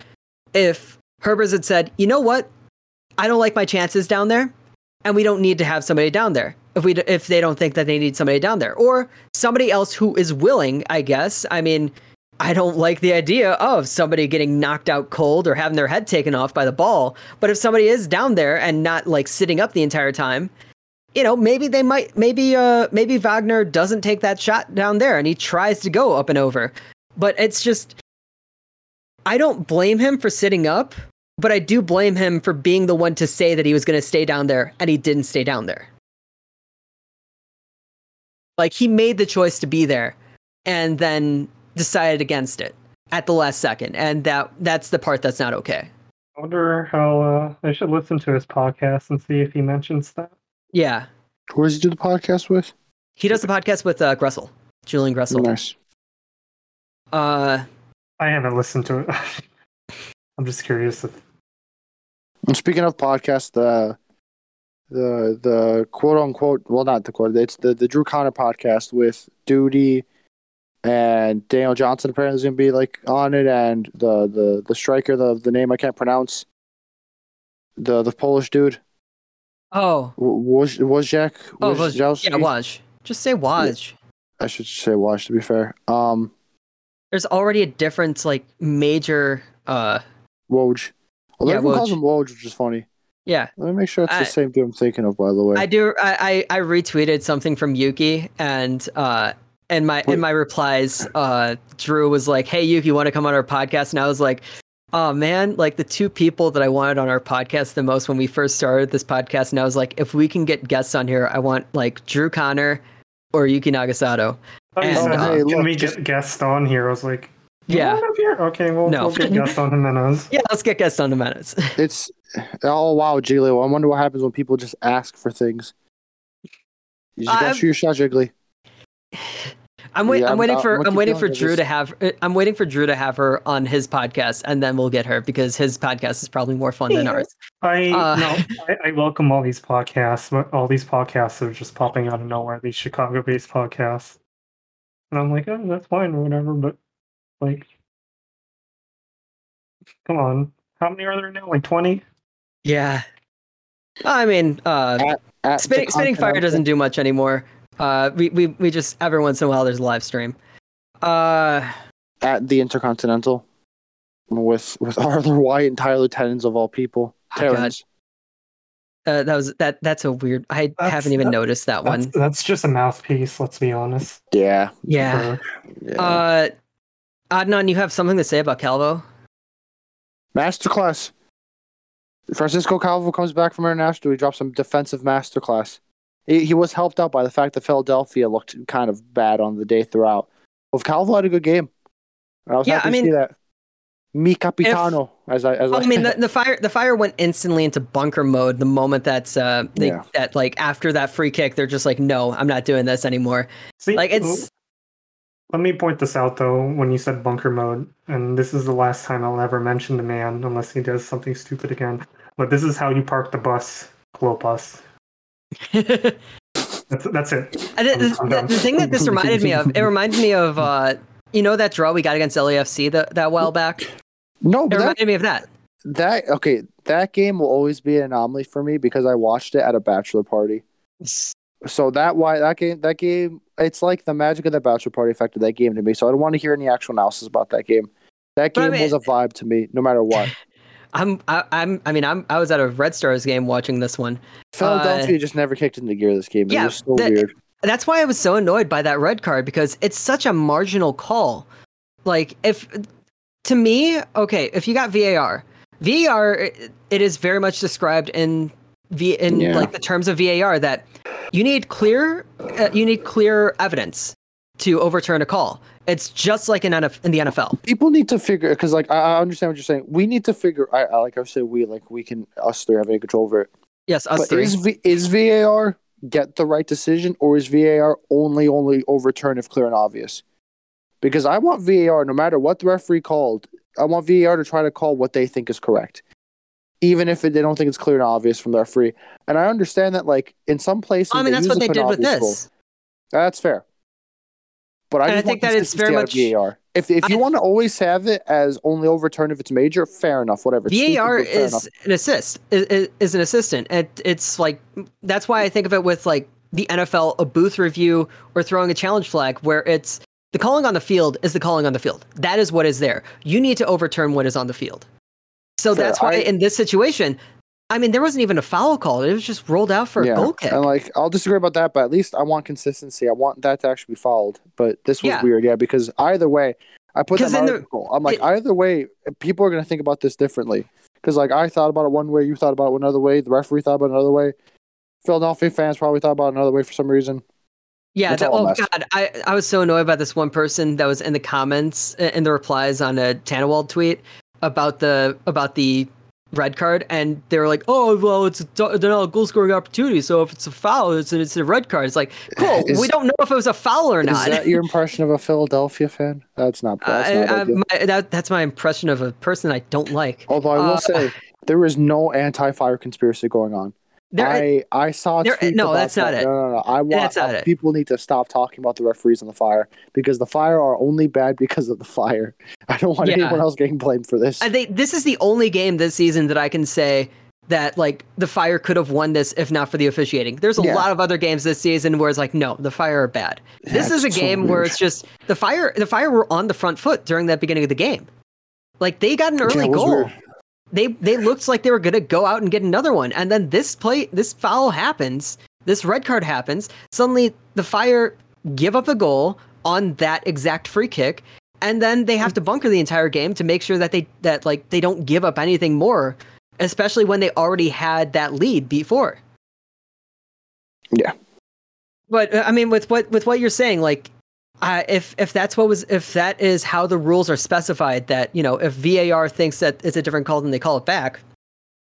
if Herbers had said, "You know what? I don't like my chances down there, and we don't need to have somebody down there if we if they don't think that they need somebody down there, or somebody else who is willing. I guess. I mean, I don't like the idea of somebody getting knocked out cold or having their head taken off by the ball. But if somebody is down there and not like sitting up the entire time, you know, maybe they might. Maybe uh maybe Wagner doesn't take that shot down there and he tries to go up and over. But it's just. I don't blame him for sitting up, but I do blame him for being the one to say that he was going to stay down there and he didn't stay down there. Like he made the choice to be there and then decided against it at the last second and that that's the part that's not okay. I wonder how uh, I should listen to his podcast and see if he mentions that. Yeah. Who does he do the podcast with? He does the podcast with uh, Gressel, Julian Gressel. Nice. Uh I haven't listened to it. I'm just curious if And speaking of podcasts, the the the quote unquote well not the quote it's the the Drew Conner podcast with Duty and Daniel Johnson apparently is gonna be like on it and the the the striker the the name I can't pronounce. The the Polish dude. Oh, was was Jack oh Woj, yeah, Waj. Just say Waj. I should say Wash to be fair. Um There's already a difference like major uh Woj. Well, Yeah, everyone calls Woj. him Woj which is funny yeah. let me make sure it's I- the same dude I'm thinking of by the way I do. I, I I retweeted something from Yuki, and uh, in my in my replies, uh, Drew was like, "Hey Yuki, you want to come on our podcast?" And I was like, "Oh man, like the two people that I wanted on our podcast the most when we first started this podcast." And I was like, "If we can get guests on here, I want like Drew Conner or Yuki Nagasato." I And, said, uh, hey, can we get guests on here? I was like, you Yeah. want him here? Okay, well, No. we'll get guest on Jimenez. Yeah, let's get guests on the minutes. It's oh wow, Jiggly. I wonder what happens when people just ask for things. You just gotta I'm- shoot your shot, Jiggly. I'm, wait, Yeah, I'm I'm waiting down- for I'm I'm waiting for Drew with to have uh, I'm waiting for Drew to have her on his podcast, and then we'll get her because his podcast is probably more fun than ours. I Uh, no, I, I welcome all these podcasts. but All these podcasts are just popping out of nowhere. These Chicago-based podcasts, and I'm like, oh, that's fine or whatever. But like, come on, how many are there now? Like twenty? Yeah. I mean, uh, At spinning, spinning fire Continental- doesn't do much anymore. Uh, we, we, we just every once in a while there's a live stream. Uh, at the Intercontinental with with Arthur White and Tyler Tennant of all people. Oh, Terrence. uh, that was that. That's a weird. I That's- haven't even that- noticed that That's, one. that's just a mouthpiece. Let's be honest. Yeah. Yeah. For- yeah. Uh, Adnan, you have something to say about Calvo? masterclass. Francisco Calvo comes back from international. He drops some defensive masterclass. He, he was helped out by the fact that Philadelphia looked kind of bad on the day throughout. Well, Calvo had a good game. I was Yeah, happy I to see mean, that. Mi capitano, as I as I mean, the, the fire the fire went instantly into bunker mode the moment that uh, they Yeah. that like after that free kick, they're just like, no, I'm not doing this anymore. See, Like it's Let me point this out though. When you said bunker mode, and this is the last time I'll ever mention the man unless he does something stupid again. But this is how you park the bus, Klopas. I That's that's it. did- I'm- the, I'm the, the thing that this reminded me of, it reminded me of uh, you know that draw we got against LAFC that that while back. no, It but that, reminded me of that. that okay. That game will always be an anomaly for me because I watched it at a bachelor party. So that why that game that game it's like the magic of the bachelor party affected that game to me. So I don't want to hear any actual analysis about that game. That But I game mean- was a vibe to me, no matter what. I'm I, I'm I mean I'm I was at a Red Stars game watching this one. Philadelphia uh, just never kicked into gear this game. It yeah, was so that- weird. That's why I was so annoyed by that red card because it's such a marginal call. Like if to me, okay, if you got VAR, VAR it is very much described in V in Yeah. like the terms of VAR that you need clear uh, you need clear evidence to overturn a call. It's just like in NF, in the NFL. People need to figure because, like, I, I understand what you're saying. We need to figure. I, I like I said, we like we can us three have any control over it. Yes, us but three. is v, is VAR get the right decision, or is VAR only only overturn if clear and obvious? Because I want VAR, no matter what the referee called, I want VAR to try to call what they think is correct, even if it, they don't think it's clear and obvious from their free. And I understand that, like in some places, I mean, that's what they did with this. rule. That's fair. But I, I think that it's very consistency out of much- VAR. If if you I- want to always have it as only overturn if it's major, fair enough. Whatever. It's stupid, VAR but is enough. an assist is, is an assistant. It, it's like that's why I think of it with like the NFL, a booth review or throwing a challenge flag, where it's the calling on the field is the calling on the field. That is what is there. You need to overturn what is on the field. So Fair. that's why I- in this situation, I mean, there wasn't even a foul call. It was just rolled out for a goal kick. And like, I'll disagree about that, but at least I want consistency. I want that to actually be fouled. But this was Yeah. weird, yeah, because either way, I put that in the- article. I'm like, it- either way, people are going to think about this differently. Because like, I thought about it one way, you thought about it another way, the referee thought about it another way. Philadelphia fans probably thought about it another way for some reason. Yeah, that, oh god, I, I was so annoyed by this one person that was in the comments in the replies on a Tannenwald tweet about the about the red card, and they were like, "Oh, well, it's a, they're not a goal scoring opportunity, so if it's a foul, it's a, it's a red card." It's like, cool, Is- we don't know if it was a foul or Is not. that your impression of a Philadelphia fan? That's not. That's not I, my, that, that's my impression of a person I don't like. Although I will uh, say, there is no anti-fire conspiracy going on. There, I I saw there- no, that's not that. it. No, no, no. I want That's not uh, it. people need to stop talking about the referees and the fire because the fire are only bad because of the fire. I don't want Yeah. anyone else getting blamed for this. I think this is the only game this season that I can say that like the Fire could have won this if not for the officiating. There's a Yeah. lot of other games this season where it's like, no, the Fire are bad. This Yeah, is a it's so game where it's just the Fire. The Fire were on the front foot during that beginning of the game. Like they got an early was goal. weird. They they looked like they were gonna go out and get another one, and then this play, this foul happens. This red card happens. Suddenly, the Fire give up a goal on that exact free kick, and then they have to bunker the entire game to make sure that they that like they don't give up anything more, especially when they already had that lead before. Yeah. But uh, I mean, with what with what you're saying, like, uh, if if that's what was if that is how the rules are specified, that you know, if VAR thinks that it's a different call, then they call it back.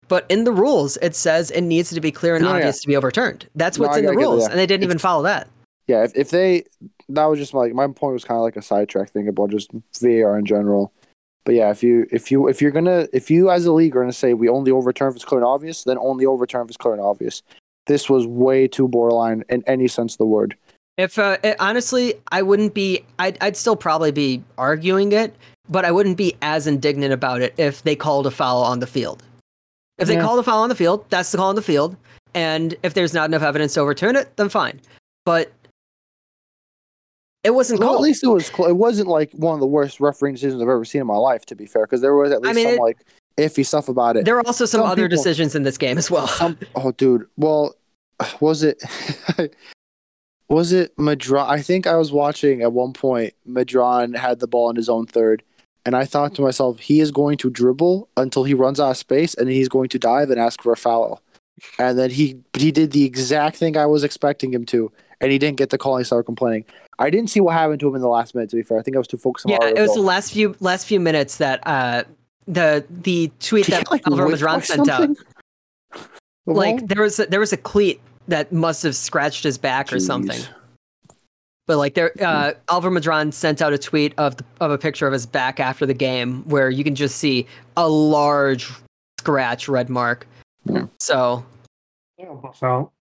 But in the rules, it says it needs to be clear and No, yeah. obvious to be overturned. That's what's I- in the I get it, rules, and they didn't even follow that. Yeah, if, if they that was just like my point was kind of like a sidetrack thing about just VAR in general. But yeah, if you if you if you're gonna if you as a league are gonna say we only overturn if it's clear and obvious, then only overturn if it's clear and obvious. This was way too borderline in any sense of the word. If uh, it, honestly, I wouldn't be. I'd, I'd still probably be arguing it, but I wouldn't be as indignant about it if they called a foul on the field. If they Yeah. called a foul on the field, that's the call on the field, and if there's not enough evidence to overturn it, then fine. But it wasn't Well, called. at least it was. Cl- it wasn't like one of the worst refereeing decisions I've ever seen in my life. To be fair, because there was at least mean, some it- like iffy stuff about it. there were also some, some other people- decisions in this game as well. Some, oh, dude. Well, was it? was it Medrán? I think I was watching at one point. Medrán had the ball in his own third, and I thought to myself, he is going to dribble until he runs out of space, and he's going to dive and ask for a foul. And then he he did the exact thing I was expecting him to, and he didn't get the call. and He started complaining. I didn't see what happened to him in the last minute. To be fair, I think I was too focused on. yeah, it was the last few last few minutes that uh the the tweet Did that like, Alvaro Medrán sent out. Like there was a, there was a cleat that must have scratched his back or something. But like there, uh, Alvaro Medrán sent out a tweet of the, of a picture of his back after the game, where you can just see a large scratch red mark. Yeah. So Yeah, buff out.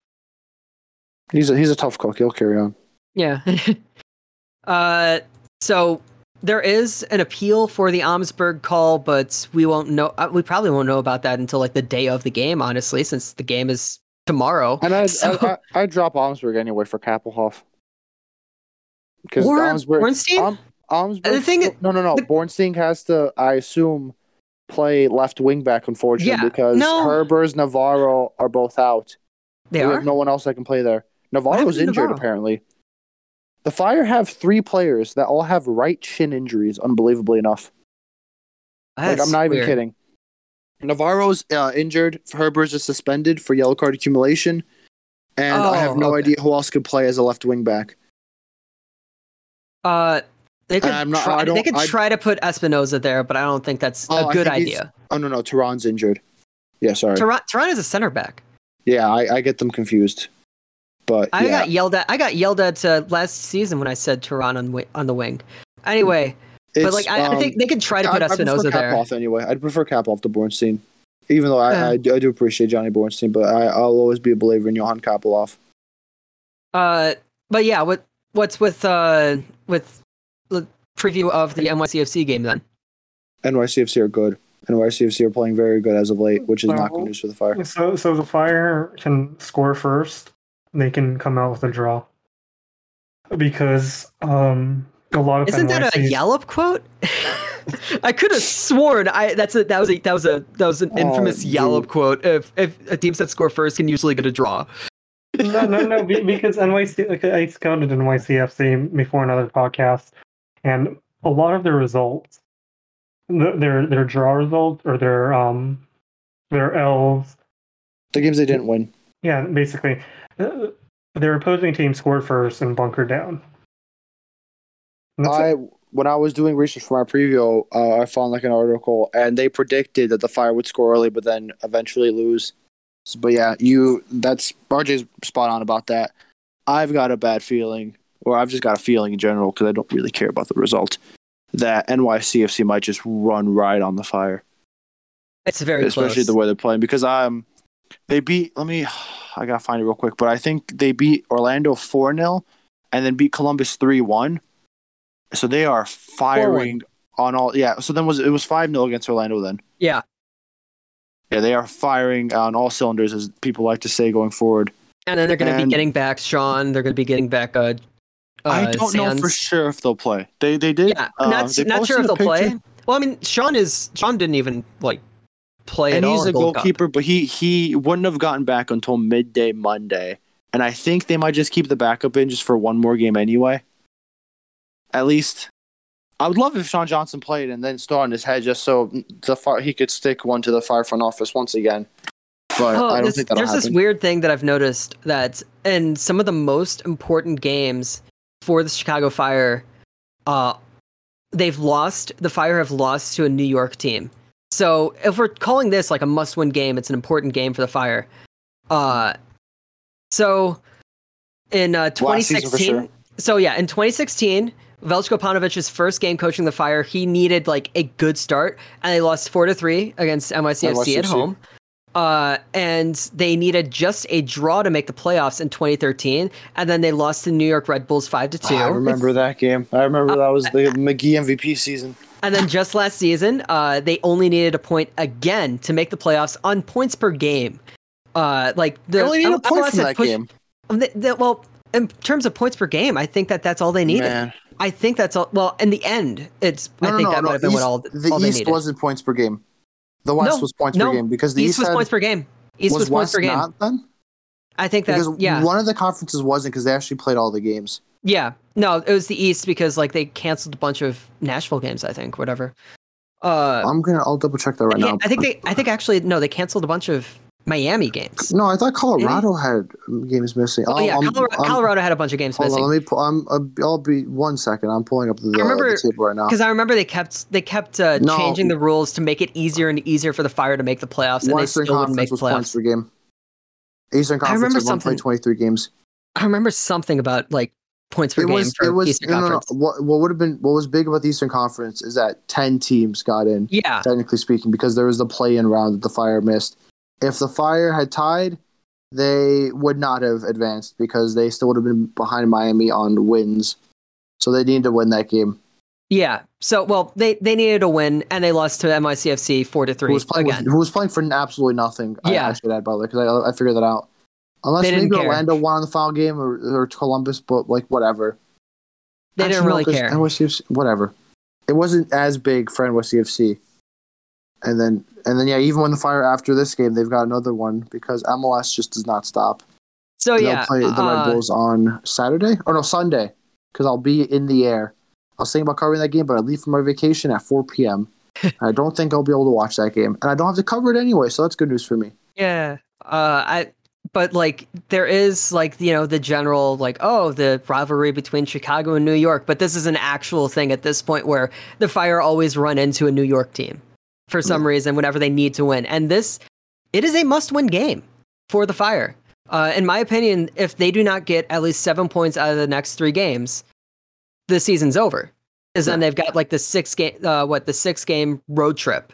He's a he's a tough cook. He'll carry on. yeah. uh, so there is an appeal for the Omsberg call, but we won't know. Uh, we probably won't know about that until like the day of the game, honestly, since the game is tomorrow. And I So- I, drop Omsberg anyway for Kappelhoff. Because Omsberg, Bornstein. Alm, Omsberg, The thing is- no, no, no. the- Bornstein has to, I assume, play left wing back. Unfortunately, Yeah, because no. Herbers, Navarro are both out, They we are. have no one else that can play there. Navarro's injured Navarro? apparently. The Fire have three players that all have right shin injuries. Unbelievably enough, like I'm not even weird. kidding. Navarro's uh, injured. Herbers is suspended for yellow card accumulation, and I have Oh, no okay. idea who else could play as a left wing back. Uh, they could not- try, they could I- try to put Espinoza there, but I don't think that's Oh, a good idea. Oh no, no, Terán's injured. Yeah, sorry. Terán, Terán is a center back. yeah, I, I get them confused. But I yeah, got yelled at. I got yelled at uh, last season when I said Tehran on on the wing. Anyway, but like I, I um, think they could try to put I, I prefer Espinoza there. Kappelhoff anyway. I'd prefer Kappelhoff to Bornstein, even though I, Yeah. I, do, I do appreciate Johnny Bornstein, but I, I'll always be a believer in Johan Kappelhoff. Uh, but yeah, what what's with uh with the preview of the NYCFC game then? NYCFC are good. NYCFC are playing very good as of late, which is not good news for the Fire. So, so the Fire can score first. They can come out with a draw because um, a lot of Isn't that a NYCs Yelp quote? I could have sworn I that's a that was a that was a that was an Oh, infamous dude. Yelp quote. If if a team that score first can usually get a draw. no, no, no, because NYC, like I scouted NYCFC before another podcast, and a lot of their results, their their draw results or their um their L's, The games they didn't win. yeah, basically, uh, their opposing team scored first and bunkered down. And that's I it. when I was doing research for my preview, uh, I found like an article, and they predicted that the Fire would score early, but then eventually lose. So, but yeah, you that's RJ's spot on about that. I've got a bad feeling, or I've just got a feeling in general because I don't really care about the result. That NYCFC might just run right on the Fire, It's very especially close. the way they're playing. Because I'm. they beat. Let me, I gotta find it real quick. But I think they beat Orlando four 0 and then beat Columbus three one. So they are firing on all. Yeah. So then was it was five 0 against Orlando then? yeah. Yeah, they are firing on all cylinders, as people like to say, going forward. And then they're going to be getting back Sean. They're going to be getting back. Uh, uh, I don't know for sure if they'll play. They they did. Yeah, uh, not they not sure if they'll play. Well, I mean, Sean is Sean didn't even like play and he's a Gold Cup. goalkeeper, but he he wouldn't have gotten back until midday Monday, and I think they might just keep the backup in just for one more game anyway. At least, I would love if Sean Johnson played and then still on his head just so the fire, he could stick one to the fire front office once again. But Oh, I don't this- think there's happen. this weird thing that I've noticed that in some of the most important games for the Chicago Fire, uh, they've lost. The Fire have lost to a New York team. So if we're calling this like a must-win game, it's an important game for the Fire. Uh, so in uh, Last season for 2016, sure. so yeah, in 2016, Veljko Paunovic's first game coaching the Fire, he needed like a good start, and they lost four to three against NYCFC, at home. Uh, and they needed just a draw to make the playoffs in 2013, and then they lost to New York Red Bulls five to two. I remember that game. I remember that was the Magee MVP season. And then just last season, uh, they only needed a point again to make the playoffs on points per game. Uh, like the They only need a point from that pushed- game. the- the- well, in terms of points per game, I think that that's all they needed. Man. I think that's all. Well, in the end, it's. I think that might have been what all, the all East wasn't points per game. The West No, was points no, per game because the East East, was points per game. East was, was points per game. not then? I think that. Because Yeah. one of the conferences wasn't because they actually played all the games. Yeah, no, it was the East because like they canceled a bunch of Nashville games. I think whatever. Uh, I'm gonna. I'll double check that right I, now. I think they. I think actually no, they canceled a bunch of Miami games. No, I thought Colorado had games missing. Oh I'll- yeah, I'm- Colorado, I'm- Colorado had a bunch of games Hold missing. on, let me. Pull, I'm. uh, I'll be one second. I'm pulling up the, I remember- the table right now. Because I remember they kept they kept uh, No. changing the rules to make it easier and easier for the Fire to make the playoffs, and Western they still wouldn't make Conference the was points playoffs. per game. Eastern I Conference remember was something- played 23 games. I remember something about like points per It game was. for It was. Eastern No, no, no. What, what would have been? What was big about the Eastern Conference is that 10 teams got in. Yeah, technically speaking, because there was the play-in round that the Fire missed. If the Fire had tied, they would not have advanced because they still would have been behind Miami on wins. So they needed to win that game. yeah. So well, they they needed a win, and they lost to NYCFC four to Who three was playing? With, who was playing for absolutely nothing? Yeah. I, should add, by the way, because I, I figured that out. Unless maybe care. Orlando won on the final game or, or Columbus, but like whatever. They didn't Actually, no, really 'cause care. NYCFC, whatever. It wasn't as big for NYCFC. And then, and then, yeah. Even when the Fire after this game, they've got another one because MLS just does not stop. So And yeah, play the uh, Red Bulls on Saturday or no Sunday because I'll be in the air. I was thinking about covering that game, but I leave for my vacation at 4 p.m. I don't think I'll be able to watch that game, and I don't have to cover it anyway, so that's good news for me. Yeah. Uh I but like there is like you know the general like oh the rivalry between Chicago and New York, but this is an actual thing at this point where the Fire always run into a New York team for some reason whenever they need to win. And this it is a must-win game for the Fire. Uh in my opinion, if they do not get at least 7 points out of the next 3 games, the season's over. Cuz then they've got like the 6 game uh what the 6 game road trip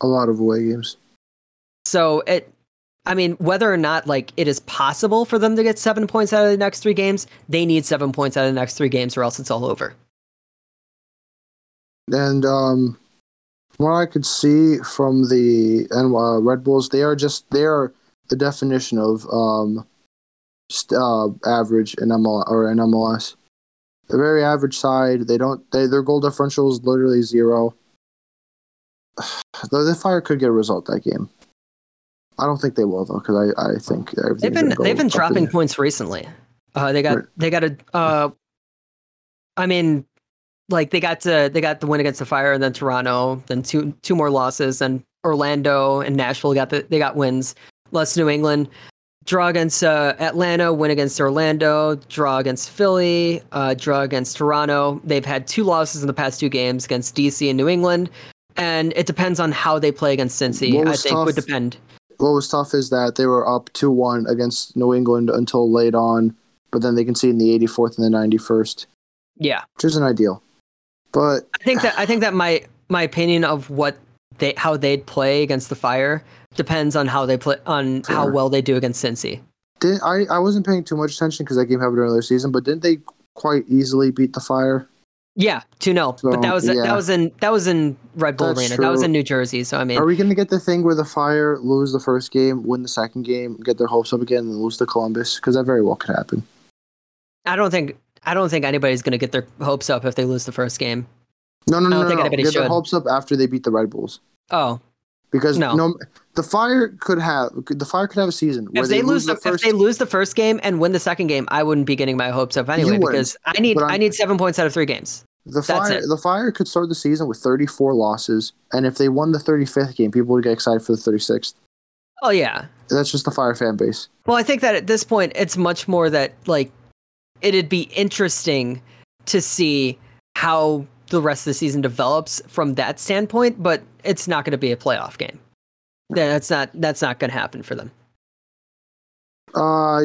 A lot of away games. so it, I mean, whether or not like it is possible for them to get seven points out of the next three games, they need seven points out of the next three games, or else it's all over. And um, what I could see from the and uh, Red Bulls, they are just they are the definition of um, st- uh, average in ML or in MLS. They're very average side. They don't. They, their goal differential is literally zero. The, the Fire could get a result that game. I don't think they will though, because I, I think They've been they've been dropping points recently. Uh, they got they got a. Uh, I mean, like they got to they got the win against the Fire, and then Toronto, then two two more losses, and Orlando and Nashville got the they got wins. Less New England. Draw against uh, Atlanta, win against Orlando, draw against Philly, uh, draw against Toronto. They've had two losses in the past two games against DC and New England, and it depends on how they play against Cincy. I think would tough- depend. what was tough is that they were up 2-1 against New England until late on, but then they conceded in the 84th and the 91st, Yeah, which isn't ideal. But I think that I think that my my opinion of what they how they'd play against the Fire depends on how they play on how well they do against Cincy. did I, I wasn't paying too much attention because that game happened earlier season, but didn't they quite easily beat the Fire? Yeah, two 0 but that was yeah. that was in that was in Red Bull That's Arena. That was in New Jersey. So I mean, Are we going to get the thing where the Fire lose the first game, win the second game, get their hopes up again, and lose to Columbus? Because that very well could happen. I don't think I don't think anybody's going to get their hopes up if they lose the first game. No, no, I no, don't no. think no. anybody Get their hopes up after they beat the Red Bulls. Oh, Because No. no, the Fire could have the Fire could have a season where if they, lose the, first. if they lose the first game and win the second game, I wouldn't be getting my hopes up anyway because I need I need seven points out of three games. The That's fire, it. the fire could start the season with 34 losses, and if they won the 35th game, people would get excited for the 36th. Oh yeah, That's just the fire fan base. Well, I think that at this point, it's much more that like it'd be interesting to see how the rest of the season develops from that standpoint, but it's not going to be a playoff game. That's not that's not going to happen for them. Uh,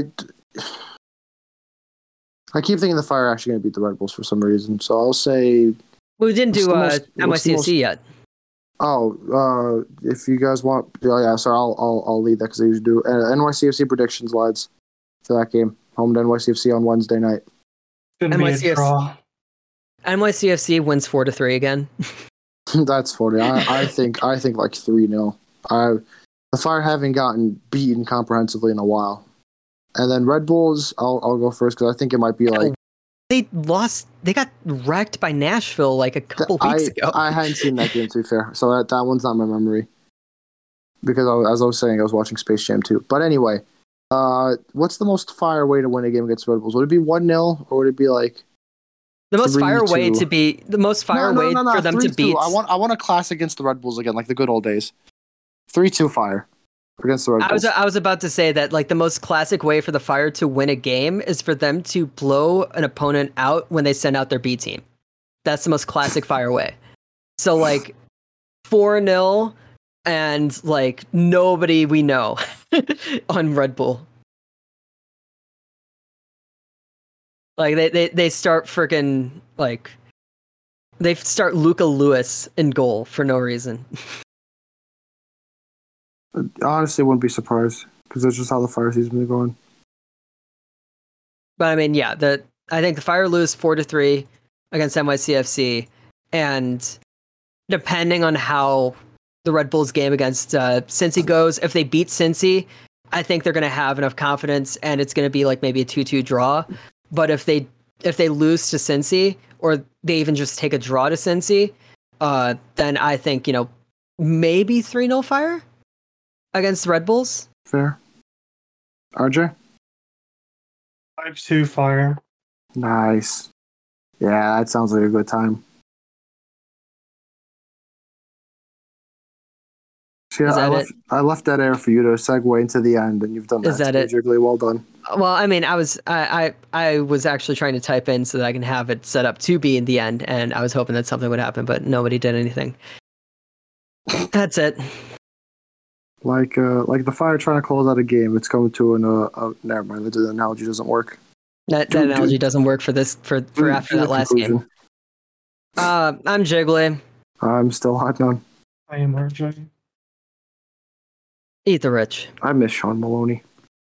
I keep thinking the fire are actually going to beat the Red Bulls for some reason, so I'll say, We didn't do uh, most- NYCFC most- yet. oh, uh, if you guys want, oh yeah, sorry, I'll I'll, I'll lead that because I usually do. Uh, NYCFC predictions, lads, for that game. Home to NYCFC on Wednesday night. It's gonna be a NYCFC. draw. NYCFC wins four to three again. That's funny. I, I think I think like three 0 I the Fire haven't gotten beaten comprehensively in a while, and then Red Bulls. I'll I'll go first because I think it might be like They lost. They got wrecked by Nashville like a couple I weeks ago. I hadn't seen that game to be fair, so that that one's not my memory because I, as I was saying, I was watching Space Jam too. But anyway, uh, what's the most fire way to win a game against Red Bulls? Would it be one 0 or would it be like the most fire way to be the most fire no, no, way no, for them to 3-2. beat. I want I want a class against the Red Bulls again, like the good old days. Three two fire against the Red Bulls. I was I was about to say that like the most classic way for the Fire to win a game is for them to blow an opponent out when they send out their B team. That's the most classic Fire way. So like four 0 and like nobody we know on Red Bull. Like they they, they start freaking like they start Luca Lewis in goal for no reason. honestly wouldn't be surprised because that's just how the fire season been going. But I mean, yeah, the I think the Fire lose four to three against NYCFC, and depending on how the Red Bulls game against uh, Cincy goes, if they beat Cincy, I think they're going to have enough confidence, and it's going to be like maybe a two-two draw. But if they if they lose to Cincy, or they even just take a draw to Cincy, uh, then I think you know maybe three 0 Fire against the Red Bulls. Fair. RJ? Five two fire. Nice. Yeah, that sounds like a good time. See, Is I that left, I left that air for you to segue into the end, and you've done that. Is that too, it? Jiggly, well done. Well, I mean, I was I, I I was actually trying to type in so that I can have it set up to be in the end, and I was hoping that something would happen, but nobody did anything. That's it. Like, uh, like the fire trying to close out a game. It's coming to an. Uh, uh, never mind. The analogy doesn't work. That, that do- analogy doesn't work for this for for Do- after that last conclusion. game. Uh, I'm Jiggly. I'm still hot none. I am RJ. Eat the rich. I miss Shaun Maloney.